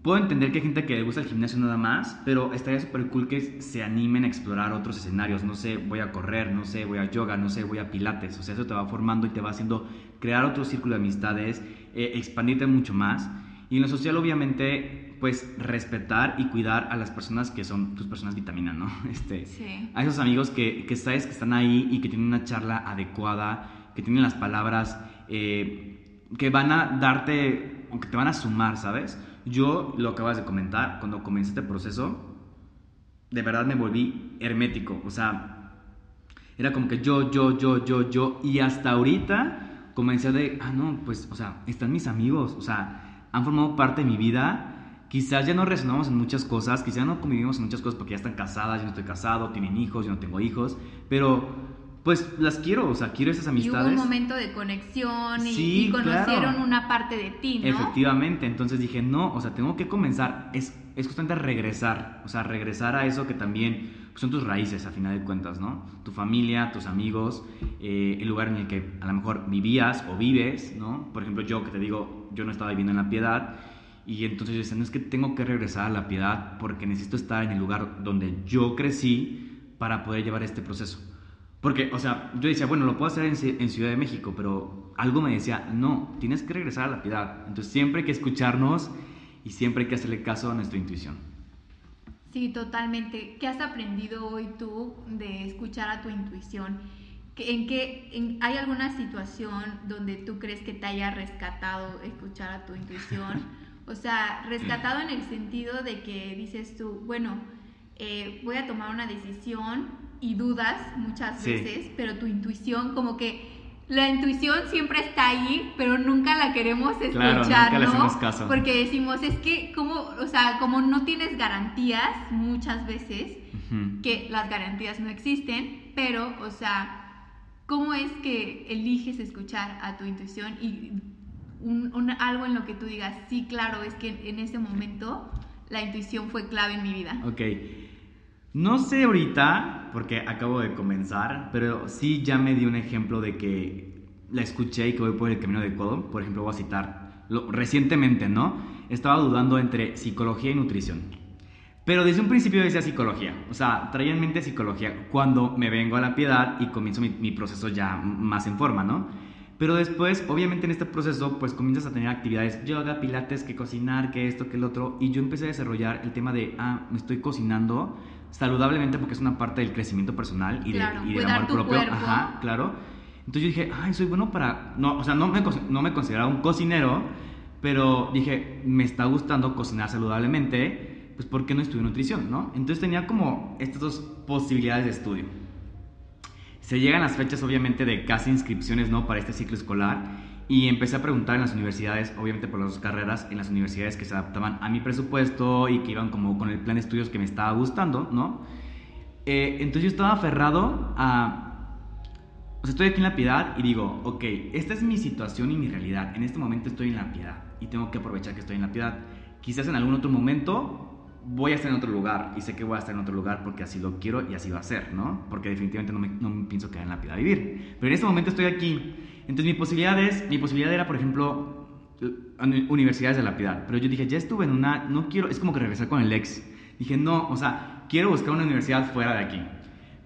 puedo entender que hay gente que le gusta el gimnasio nada más, pero estaría súper cool que se animen a explorar otros escenarios. No sé, voy a correr, no sé, voy a yoga, no sé, voy a pilates. O sea, eso te va formando y te va haciendo crear otro círculo de amistades, eh, expandirte mucho más. Y en lo social, obviamente, pues respetar y cuidar a las personas que son tus personas vitamina, ¿no? Este, Sí. a esos amigos que, que sabes que están ahí y que tienen una charla adecuada, que tienen las palabras eh, que van a darte, o que te van a sumar, ¿sabes? Yo, lo acabas de comentar, cuando comencé este proceso, de verdad me volví hermético, o sea, era como que yo, yo, yo, yo, yo, y hasta ahorita comencé de, ah, no, pues, o sea, están mis amigos, o sea, han formado parte de mi vida, quizás ya no resonamos en muchas cosas, quizás no convivimos en muchas cosas porque ya están casadas, yo no estoy casado, tienen hijos, yo no tengo hijos, pero pues las quiero, o sea, quiero esas Y hubo amistades. un momento de conexión y, Sí, y conocieron claro. una parte de ti, ¿no? Efectivamente, entonces dije, no, o sea, tengo que comenzar, es, es justamente regresar, o sea, regresar a eso que también son tus raíces a final de cuentas, ¿no? Tu familia, tus amigos, eh, el lugar en el que a lo mejor vivías o vives, ¿no? Por ejemplo, yo que te digo, yo no estaba viviendo en la piedad y entonces yo decía, no es que tengo que regresar a la piedad porque necesito estar en el lugar donde yo crecí para poder llevar este proceso. Porque, o sea, yo decía, bueno, lo puedo hacer en, en, Ciudad de México, pero algo me decía, no, tienes que regresar a la piedad. Entonces siempre hay que escucharnos y siempre hay que hacerle caso a nuestra intuición. Sí, totalmente. ¿Qué has aprendido hoy tú de escuchar a tu intuición? ¿En qué hay alguna situación donde tú crees que te haya rescatado escuchar a tu intuición? O sea, rescatado en el sentido de que dices tú, bueno, eh, voy a tomar una decisión y dudas muchas veces, pero tu intuición como que la intuición siempre está ahí, pero nunca la queremos escuchar, claro, nunca Le hacemos caso. Porque decimos, es que como, o sea, como no tienes garantías muchas veces, que las garantías no existen, pero, o sea, ¿cómo es que eliges escuchar a tu intuición y un, algo en lo que tú digas, sí, claro, es que en ese momento la intuición fue clave en mi vida? Ok. No sé ahorita, porque acabo de comenzar, pero sí ya me di un ejemplo de que la escuché y que voy por el camino adecuado. Por ejemplo, voy a citar recientemente, ¿no? Estaba dudando entre psicología y nutrición. Pero desde un principio decía psicología, o sea, traía en mente psicología cuando me vengo a la piedad y comienzo mi, mi proceso ya más en forma, ¿no? Pero después, obviamente en este proceso, pues comienzas a tener actividades, yoga, pilates, que cocinar, que esto, que el otro. Y yo empecé a desarrollar el tema de, ah, me estoy cocinando saludablemente porque es una parte del crecimiento personal y, de, y del amor propio. Ajá, claro. Entonces yo dije, ay, soy bueno para... No, o sea, no me, no me consideraba un cocinero, pero dije, me está gustando cocinar saludablemente, pues ¿por qué no estudio nutrición, no? Entonces tenía como estas dos posibilidades de estudio. Se llegan las fechas, obviamente, de casi inscripciones, ¿no? Para este ciclo escolar y empecé a preguntar en las universidades, obviamente por las dos carreras, en las universidades que se adaptaban a mi presupuesto y que iban como con el plan de estudios que me estaba gustando, ¿no? Eh, entonces yo estaba aferrado a... O sea, estoy aquí en la piedad y digo, ok, esta es mi situación y mi realidad. En este momento estoy en la piedad y tengo que aprovechar que estoy en la piedad. Quizás en algún otro momento voy a estar en otro lugar y sé que voy a estar en otro lugar porque así lo quiero y así va a ser, ¿no? Porque definitivamente no me, no me pienso quedar en la piedad a vivir. Pero en este momento estoy aquí entonces mi posibilidad, es, mi posibilidad era, por ejemplo, universidades de la piedad. Pero yo dije, ya estuve en una, no quiero, es como que regresar con el ex. Dije, no, o sea, quiero buscar una universidad fuera de aquí.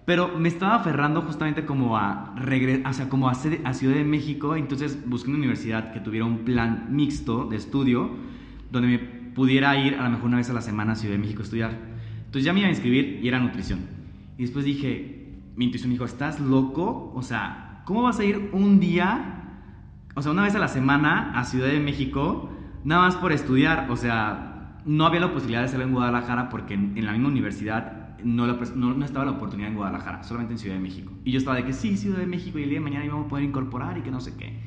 Pero me estaba aferrando justamente como a, o sea, como a, a Ciudad de México, entonces busqué una universidad que tuviera un plan mixto de estudio, donde me pudiera ir a lo mejor una vez a la semana a Ciudad de México a estudiar. Entonces ya me iba a inscribir y era nutrición. Y después dije, mi intuición me dijo, ¿estás loco? O sea, ¿Cómo vas a ir un día, o sea, una vez a la semana a Ciudad de México, nada más por estudiar? O sea, no había la posibilidad de hacerlo en Guadalajara porque en, la misma universidad no, no, estaba la oportunidad en Guadalajara, solamente en Ciudad de México. Y yo estaba de que sí, Ciudad de México y el día de mañana íbamos a poder incorporar y que no sé qué.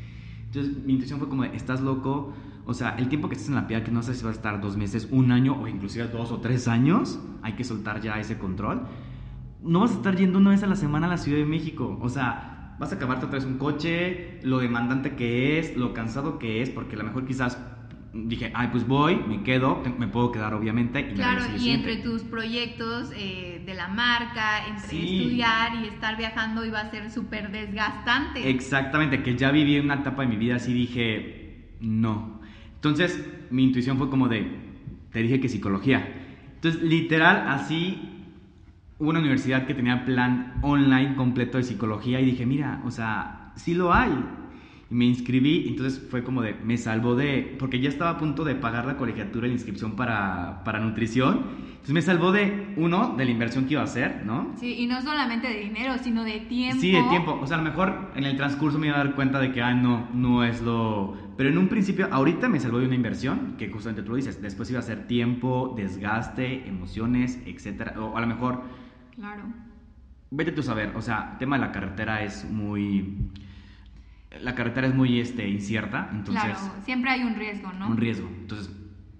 Entonces mi intención fue como, de, estás loco, o sea, el tiempo que estés en la piedad, que no sé si va a estar dos meses, un año o inclusive dos o tres años, hay que soltar ya ese control. No vas a estar yendo una vez a la semana a la Ciudad de México, o sea, vas a acabarte otra vez un coche, lo demandante que es, lo cansado que es, porque a lo mejor quizás dije, ay, pues voy, me quedo, me puedo quedar obviamente. Y claro, y entre tus proyectos eh, de la marca, entre estudiar y estar viajando iba a ser súper desgastante. Exactamente, que ya viví una etapa de mi vida así dije, no. Entonces mi intuición fue como de, te dije que psicología. Entonces literal así una universidad que tenía plan online completo de psicología y dije, mira, o sea, sí lo hay. Y me inscribí, entonces fue como de, me salvó de, porque ya estaba a punto de pagar la colegiatura y la inscripción para, para nutrición. Entonces me salvó de, uno, de la inversión que iba a hacer, ¿no? Sí, y no solamente de dinero, sino de tiempo. Sí, de tiempo. O sea, a lo mejor en el transcurso me iba a dar cuenta de que, ah, no, no es lo... Pero en un principio, ahorita me salvó de una inversión, que justamente tú lo dices, después iba a ser tiempo, desgaste, emociones, etcétera. O a lo mejor Claro. Vete tú a saber, o sea, el tema de la carretera es muy... La carretera es muy este, incierta, entonces... Claro, siempre hay un riesgo, ¿no? Un riesgo. Entonces,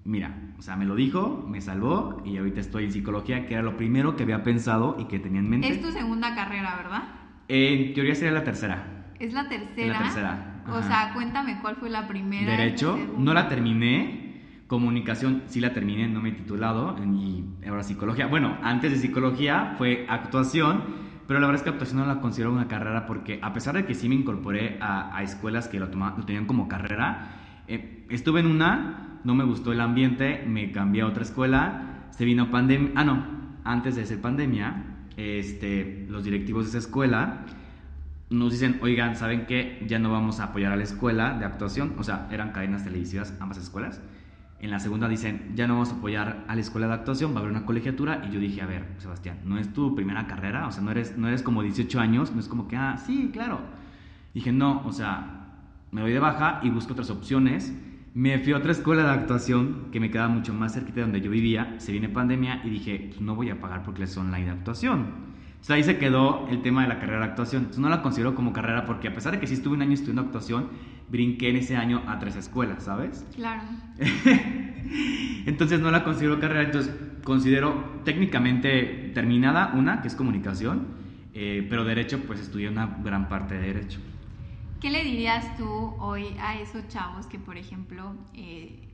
mira, o sea, me lo dijo, me salvó y ahorita estoy en psicología, que era lo primero que había pensado y que tenía en mente. Es tu segunda carrera, ¿verdad? en teoría sería la tercera. ¿Es la tercera? la tercera. O sea, cuéntame cuál fue la primera. Derecho, no la terminé Comunicación sí la terminé, no me he titulado, y ahora psicología. Bueno, antes de psicología fue actuación, pero la verdad es que actuación no la considero una carrera porque a pesar de que sí me incorporé a, escuelas que lo, lo, tenían como carrera, eh, estuve en una, no me gustó el ambiente, me cambié a otra escuela, se vino pandemia, ah no, antes de ser pandemia, este, los directivos de esa escuela nos dicen, oigan, ¿saben qué? Ya no vamos a apoyar a la escuela de actuación, o sea, eran cadenas televisivas ambas escuelas. En la segunda dicen, ya no vamos a apoyar a la escuela de actuación, va a haber una colegiatura. Y yo dije, a ver, Sebastián, no es tu primera carrera, o sea, no eres, no eres como 18 años, no es como que, ah, sí, claro. Dije, no, o sea, me voy de baja y busco otras opciones. Me fui a otra escuela de actuación que me quedaba mucho más cerquita de donde yo vivía. Se viene pandemia y dije, pues no voy a pagar porque es online de actuación. Entonces ahí se quedó el tema de la carrera de actuación. Entonces no la considero como carrera porque a pesar de que sí estuve un año estudiando actuación, brinqué en ese año a tres escuelas, ¿sabes? Claro. entonces no la considero carrera, entonces considero técnicamente terminada una, que es comunicación, eh, pero derecho, pues estudié una gran parte de derecho. ¿Qué le dirías tú hoy a esos chavos que, por ejemplo, eh,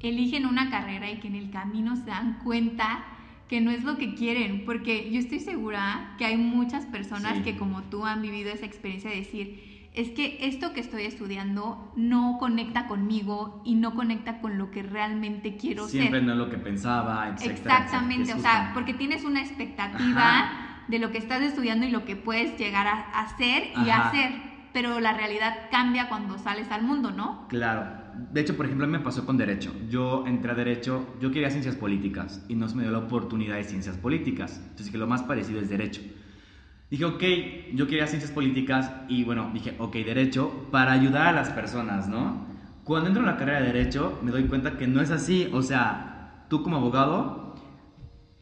eligen una carrera y que en el camino se dan cuenta que no es lo que quieren, porque yo estoy segura que hay muchas personas que como tú han vivido esa experiencia de decir, es que esto que estoy estudiando no conecta conmigo y no conecta con lo que realmente quiero ser. Siempre no es lo que pensaba, Exactamente, o sea, porque tienes una expectativa de lo que estás estudiando y lo que puedes llegar a hacer y hacer, pero la realidad cambia cuando sales al mundo, ¿no? Claro de hecho, por ejemplo, me pasó con Derecho. Yo entré a Derecho, yo quería Ciencias Políticas y no se me dio la oportunidad de Ciencias Políticas. Entonces que lo más parecido es Derecho. Dije, ok, yo quería Ciencias Políticas y bueno, dije, ok, Derecho para ayudar a las personas, ¿no? Cuando entro en la carrera de Derecho me doy cuenta que no es así. O sea, tú como abogado,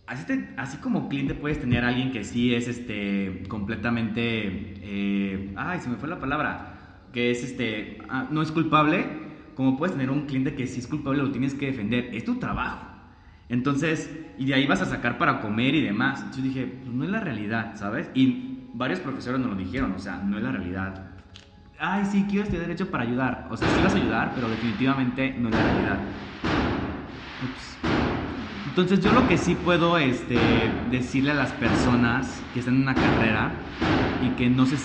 así, así como cliente puedes tener a alguien que sí es este, completamente... Eh, ay, se me fue la palabra. Que es este... Ah, no es culpable como puedes tener un cliente que si es culpable lo tienes que defender, es tu trabajo. Entonces, y de ahí vas a sacar para comer y demás. Yo dije, pues no es la realidad, ¿sabes? Y varios profesores nos lo dijeron, o sea, no es la realidad. Ay, sí, quiero estudiar derecho para ayudar. O sea, sí vas a ayudar, pero definitivamente no es la realidad. Ups. Entonces yo lo que sí puedo este, decirle a las personas que están en una carrera y que no se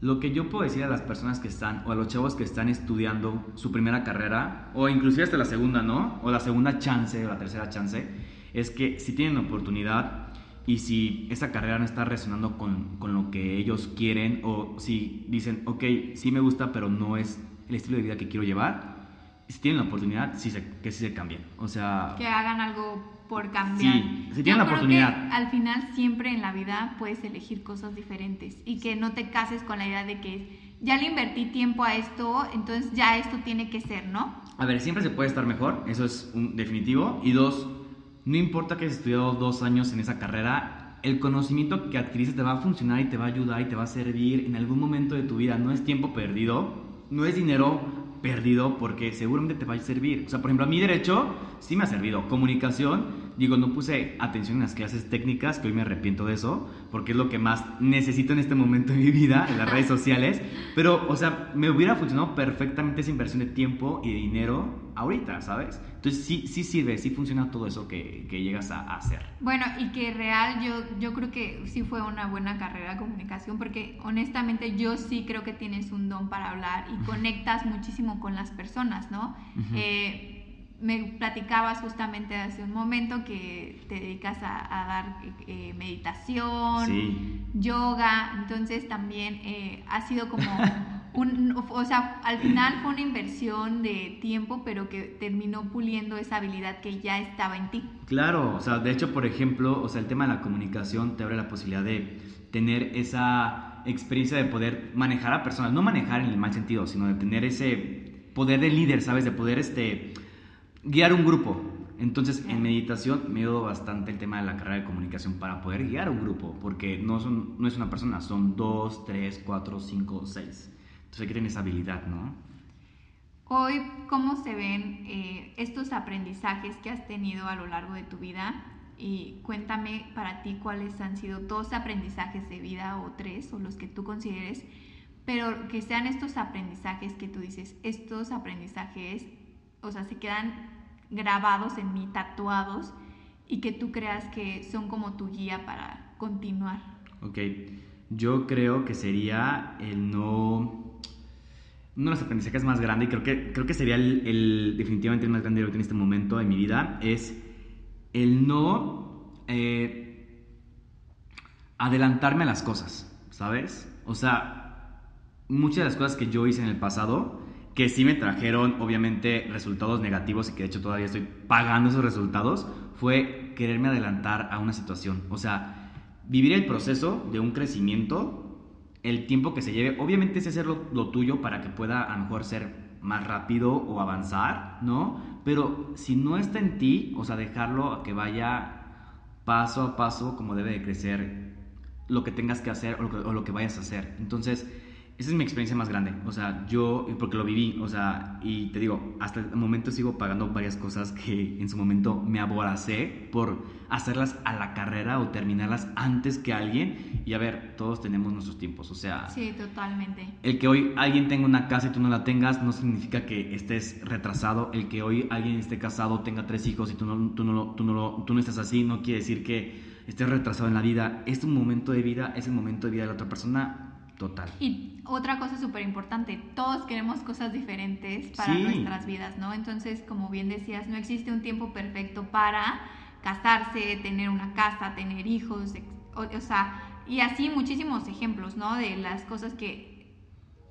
lo que yo puedo decir a las personas que están, o a los chavos que están estudiando su primera carrera, o inclusive hasta la segunda, ¿no? O la segunda chance, o la tercera chance, es que si tienen oportunidad y si esa carrera no está resonando con, con lo que ellos quieren, o si dicen, ok, sí me gusta, pero no es el estilo de vida que quiero llevar, si tienen la oportunidad, sí que sí se cambien. O sea... Que hagan algo por cambiar. Sí, si tienen la oportunidad. al final siempre en la vida puedes elegir cosas diferentes y que no te cases con la idea de que ya le invertí tiempo a esto, entonces ya esto tiene que ser, ¿no? A ver, siempre se puede estar mejor, eso es un definitivo. Y dos, no importa que hayas estudiado dos años en esa carrera, el conocimiento que adquiriste te va a funcionar y te va a ayudar y te va a servir en algún momento de tu vida. No es tiempo perdido, no es dinero perdido porque seguramente te va a servir. O sea, por ejemplo, a mi derecho sí me ha servido. Comunicación Digo, no puse atención en las clases técnicas, que hoy me arrepiento de eso, porque es lo que más necesito en este momento de mi vida, en las redes sociales. Pero, o sea, me hubiera funcionado perfectamente esa inversión de tiempo y dinero ahorita, ¿sabes? Entonces sí, sí sirve, sí funciona todo eso que, que llegas a, hacer. Bueno, y que real, yo, yo creo que sí fue una buena carrera de comunicación, porque honestamente yo sí creo que tienes un don para hablar y conectas muchísimo con las personas, ¿no? Me platicabas justamente hace un momento que te dedicas a, dar eh, meditación, yoga, entonces también eh, ha sido como un, o sea, al final fue una inversión de tiempo, pero que terminó puliendo esa habilidad que ya estaba en ti. Claro, o sea, de hecho, por ejemplo, o sea, el tema de la comunicación te abre la posibilidad de tener esa experiencia de poder manejar a personas, no manejar en el mal sentido, sino de tener ese poder de líder, ¿sabes? De poder, este guiar un grupo. Entonces, en meditación me ayudó bastante el tema de la carrera de comunicación para poder guiar un grupo, porque no, son, no es una persona, son dos, tres, cuatro, cinco, seis. Entonces hay que tener esa habilidad, ¿no? Hoy, ¿cómo se ven eh, estos aprendizajes que has tenido a lo largo de tu vida? Y cuéntame para ti cuáles han sido dos aprendizajes de vida o tres, o los que tú consideres, pero que sean estos aprendizajes que tú dices, estos aprendizajes, o sea, se quedan grabados en mí, tatuados, y que tú creas que son como tu guía para continuar? Ok, yo creo que sería el no... Uno de los aprendizajes más grandes, y creo que, creo que sería el, definitivamente el más grande en este momento de mi vida, es el no eh, adelantarme a las cosas, ¿sabes? O sea, muchas de las cosas que yo hice en el pasado, que sí me trajeron obviamente resultados negativos y que de hecho todavía estoy pagando esos resultados, fue quererme adelantar a una situación. O sea, vivir el proceso de un crecimiento, el tiempo que se lleve, obviamente es hacer lo, tuyo para que pueda a lo mejor ser más rápido o avanzar, ¿no? Pero si no está en ti, o sea, dejarlo a que vaya paso a paso como debe de crecer lo que tengas que hacer o lo que vayas a hacer. Entonces, esa es mi experiencia más grande. O sea, yo, porque lo viví, o sea, y te digo, hasta el momento sigo pagando varias cosas que en su momento me aboracé por hacerlas a la carrera o terminarlas antes que alguien. Y a ver, todos tenemos nuestros tiempos, o sea. Sí, totalmente. El que hoy alguien tenga una casa y tú no la tengas no significa que estés retrasado. El que hoy alguien esté casado, tenga tres hijos y tú no, tú no, tú no, tú no estás así, no quiere decir que estés retrasado en la vida. Es un momento de vida, es el momento de vida de la otra persona Total. Y otra cosa súper importante, todos queremos cosas diferentes para nuestras vidas, ¿no? Entonces, como bien decías, no existe un tiempo perfecto para casarse, tener una casa, tener hijos, o, sea, y así muchísimos ejemplos, ¿no? De las cosas que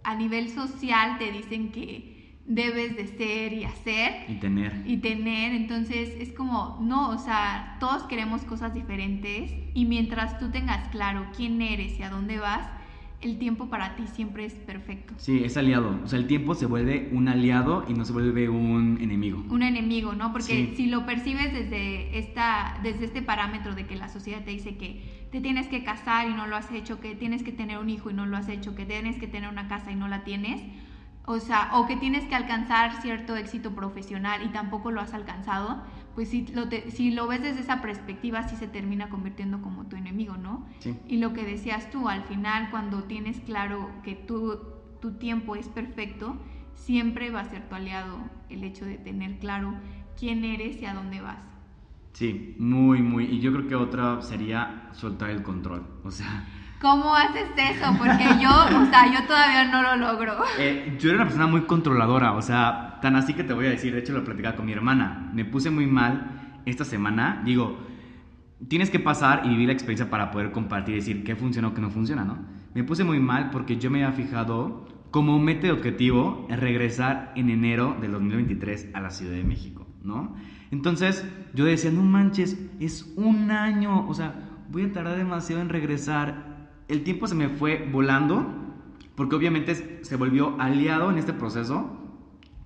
a nivel social te dicen que debes de ser y hacer. Y tener. Y tener, entonces es como, no, o sea, todos queremos cosas diferentes y mientras tú tengas claro quién eres y a dónde vas, el tiempo para ti siempre es perfecto. Sí, es aliado. O sea, el tiempo se vuelve un aliado y no se vuelve un enemigo. Un enemigo, ¿no? Porque si lo percibes desde, esta, desde este parámetro de que la sociedad te dice que te tienes que casar y no lo has hecho, que tienes que tener un hijo y no lo has hecho, que tienes que tener una casa y no la tienes, o sea, o que tienes que alcanzar cierto éxito profesional y tampoco lo has alcanzado, pues si lo, si lo ves desde esa perspectiva, sí se termina convirtiendo como tu enemigo, ¿no? Sí. Y lo que decías tú, al final, cuando tienes claro que tu, tu tiempo es perfecto, siempre va a ser tu aliado el hecho de tener claro quién eres y a dónde vas. Sí, muy, muy. Y yo creo que otra sería soltar el control. O sea, ¿Cómo haces eso? Porque yo, o sea, yo todavía no lo logro. Eh, yo era una persona muy controladora, o sea, tan así que te voy a decir, de hecho lo platicaba con mi hermana, me puse muy mal esta semana, digo, tienes que pasar y vivir la experiencia para poder compartir y decir qué funciona o qué no funciona, ¿no? Me puse muy mal porque yo me había fijado como meta de objetivo regresar en enero del 2023 a la Ciudad de México, ¿no? Entonces yo decía, no manches, es un año, o sea, voy a tardar demasiado en regresar el tiempo se me fue volando, porque obviamente se volvió aliado en este proceso,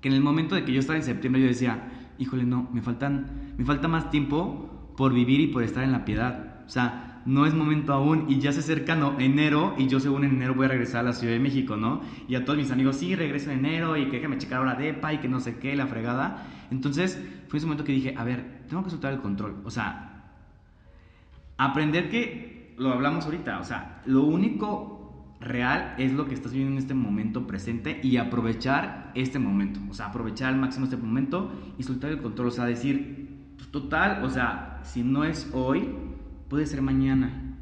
que en el momento de que yo estaba en septiembre yo decía, híjole, no, me, faltan, me falta más tiempo por vivir y por estar en la piedad. O sea, no es momento aún y ya se acerca enero y yo según en enero voy a regresar a la Ciudad de México, ¿no? Y a todos mis amigos, sí, regreso en enero y que déjame checar ahora DEPA y que no sé qué, la fregada. Entonces fue ese momento que dije, a ver, tengo que soltar el control. O sea, aprender que lo hablamos ahorita, o sea, lo único real es lo que estás viviendo en este momento presente y aprovechar este momento, o sea, aprovechar al máximo este momento y soltar el control, o sea, decir, pues, total, o sea, si no es hoy, puede ser mañana.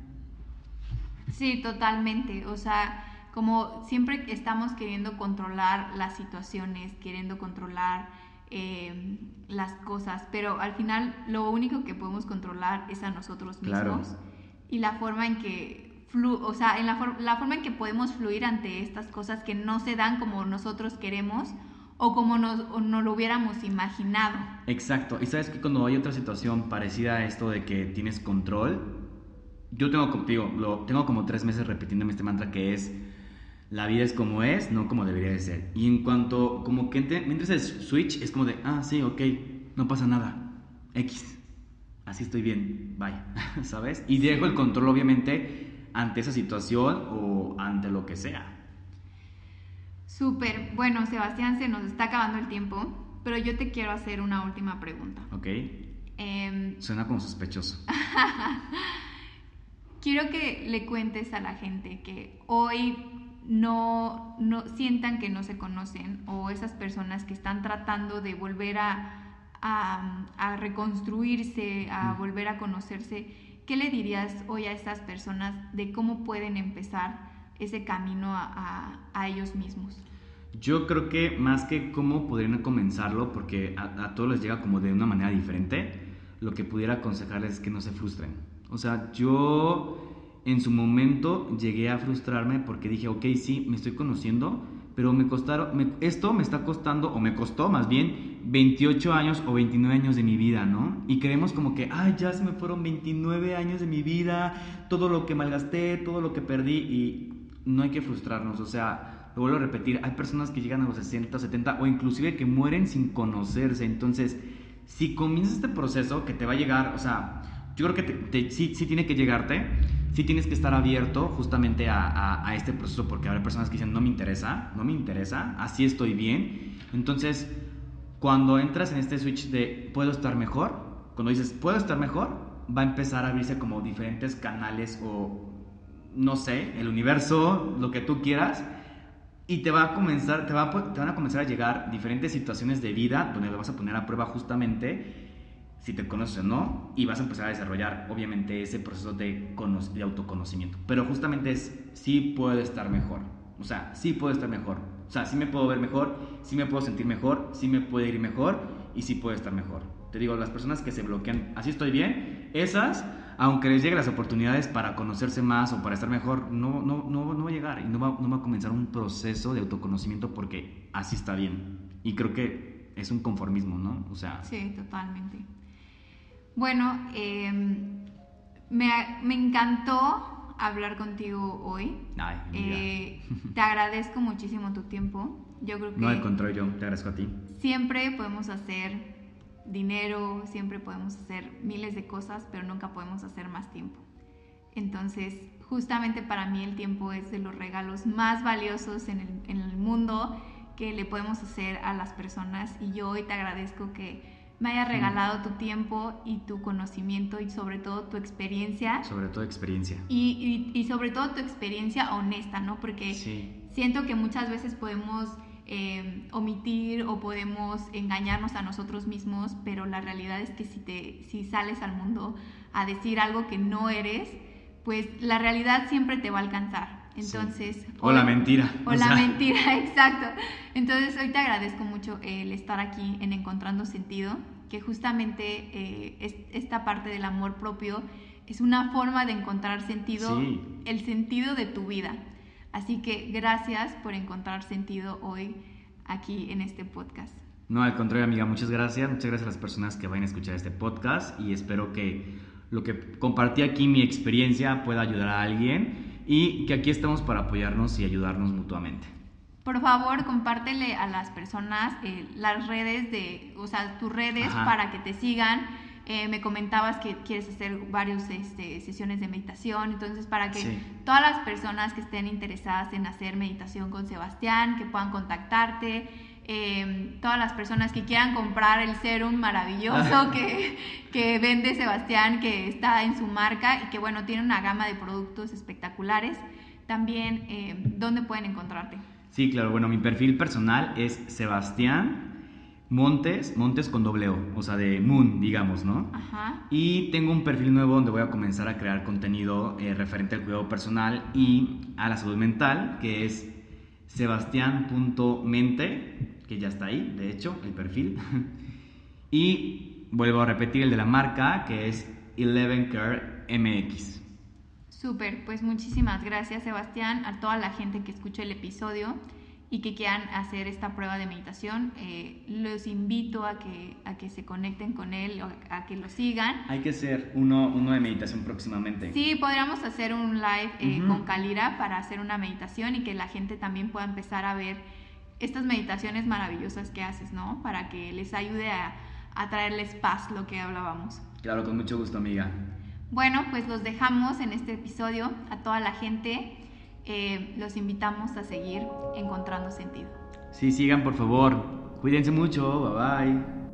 Sí, totalmente, o sea, como siempre estamos queriendo controlar las situaciones, queriendo controlar eh, las cosas, pero al final lo único que podemos controlar es a nosotros mismos y la forma en que flu o sea, en la, la forma en que podemos fluir ante estas cosas que no se dan como nosotros queremos o como nos, no lo hubiéramos imaginado. Exacto. Y sabes que cuando hay otra situación parecida a esto de que tienes control, yo tengo, como, digo, lo, tengo como tres meses repitiéndome este mantra que es, la vida es como es, no como debería de ser. Y en cuanto, como que mientras el switch es como de, ah, sí, ok, no pasa nada, X así estoy bien, bye, ¿sabes? Y dejo el control obviamente ante esa situación o ante lo que sea. Súper, bueno Sebastián, se nos está acabando el tiempo, pero yo te quiero hacer una última pregunta. Ok. Em, Suena como sospechoso. quiero que le cuentes a la gente que hoy no, no sientan que no se conocen o esas personas que están tratando de volver a a, reconstruirse, a volver a conocerse, ¿qué le dirías hoy a estas personas de cómo pueden empezar ese camino a, ellos mismos? Yo creo que más que cómo podrían comenzarlo, porque a, todos les llega como de una manera diferente, lo que pudiera aconsejarles es que no se frustren. O sea, yo en su momento llegué a frustrarme porque dije, ok, sí, me estoy conociendo, pero me costaron, esto me está costando, o me costó más bien, 28 años o 29 años de mi vida, ¿no? Y creemos como que, ay, ya se me fueron 29 años de mi vida, todo lo que malgasté, todo lo que perdí, y no hay que frustrarnos, o sea, lo vuelvo a repetir, hay personas que llegan a los 60, 70 o inclusive que mueren sin conocerse, entonces, si comienzas este proceso que te va a llegar, o sea, yo creo que sí, sí tiene que llegarte, sí tienes que estar abierto justamente a, este proceso porque hay personas que dicen, no me interesa, no me interesa, así estoy bien. Entonces, cuando entras en este switch de puedo estar mejor, cuando dices puedo estar mejor, va a empezar a abrirse como diferentes canales o, no sé, el universo, lo que tú quieras. Y te va a comenzar, te, va te van a comenzar a llegar diferentes situaciones de vida donde lo vas a poner a prueba justamente si te conoces o no, y vas a empezar a desarrollar, obviamente, ese proceso de, de autoconocimiento. Pero justamente es, sí puedo estar mejor. O sea, sí puedo estar mejor. O sea, sí me puedo ver mejor, sí me puedo sentir mejor, sí me puede ir mejor y sí puedo estar mejor. Te digo, las personas que se bloquean, así estoy bien, esas, aunque les lleguen las oportunidades para conocerse más o para estar mejor, no, no, no, no va a llegar y no va, no va a comenzar un proceso de autoconocimiento porque así está bien. Y creo que es un conformismo, ¿no? O sea... Sí, totalmente. Bueno, em, me, encantó hablar contigo hoy. Ay, eh, te agradezco muchísimo tu tiempo. Yo creo que no, al contrario, yo te agradezco a ti. Siempre podemos hacer dinero, siempre podemos hacer miles de cosas, pero nunca podemos hacer más tiempo. Entonces, justamente para mí el tiempo es de los regalos más valiosos en el, en el mundo que le podemos hacer a las personas y yo hoy te agradezco que me hayas regalado tu tiempo y tu conocimiento y sobre todo tu experiencia. Sobre todo experiencia. Y, y, sobre todo tu experiencia honesta, ¿no? Porque siento que muchas veces podemos eh, omitir o podemos engañarnos a nosotros mismos, pero la realidad es que si, te, si sales al mundo a decir algo que no eres, pues la realidad siempre te va a alcanzar. Entonces... O la mentira. O, la mentira, exacto. Entonces hoy te agradezco mucho el estar aquí en Encontrando Sentido, que justamente eh, esta parte del amor propio es una forma de encontrar sentido, el sentido de tu vida. Así que gracias por encontrar sentido hoy aquí en este podcast. No, al contrario, amiga, muchas gracias. Muchas gracias a las personas que vayan a escuchar este podcast y espero que lo que compartí aquí, mi experiencia, pueda ayudar a alguien y que aquí estamos para apoyarnos y ayudarnos mutuamente. Por favor, compártele a las personas eh, las redes de, o sea, tus redes para que te sigan. Eh, me comentabas que quieres hacer varias este, sesiones de meditación, entonces para que todas las personas que estén interesadas en hacer meditación con Sebastián, que puedan contactarte, Em, todas las personas que quieran comprar el serum maravilloso que, que, vende Sebastián, que está en su marca y que bueno, tiene una gama de productos espectaculares. También, em, ¿dónde pueden encontrarte? Sí, claro, bueno, mi perfil personal es Sebastián Montes, Montes con doble O, o sea, de Moon, digamos, ¿no? Ajá. Y tengo un perfil nuevo donde voy a comenzar a crear contenido eh, referente al cuidado personal y a la salud mental, que es sebastián.mente que ya está ahí, de hecho, el perfil. y vuelvo a repetir el de la marca, que es Eleven Care MX. Súper, pues muchísimas gracias Sebastián, a toda la gente que escucha el episodio y que quieran hacer esta prueba de meditación, eh, los invito a que, a que se conecten con él, a que lo sigan. Hay que hacer uno, uno de meditación próximamente. Sí, podríamos hacer un live eh, con Kalira para hacer una meditación y que la gente también pueda empezar a ver estas meditaciones maravillosas que haces, ¿no? Para que les ayude a, a traerles paz, lo que hablábamos. Claro, con mucho gusto, amiga. Bueno, pues los dejamos en este episodio a toda la gente. Eh, los invitamos a seguir encontrando sentido. Sí, sigan por favor. Cuídense mucho. Bye bye.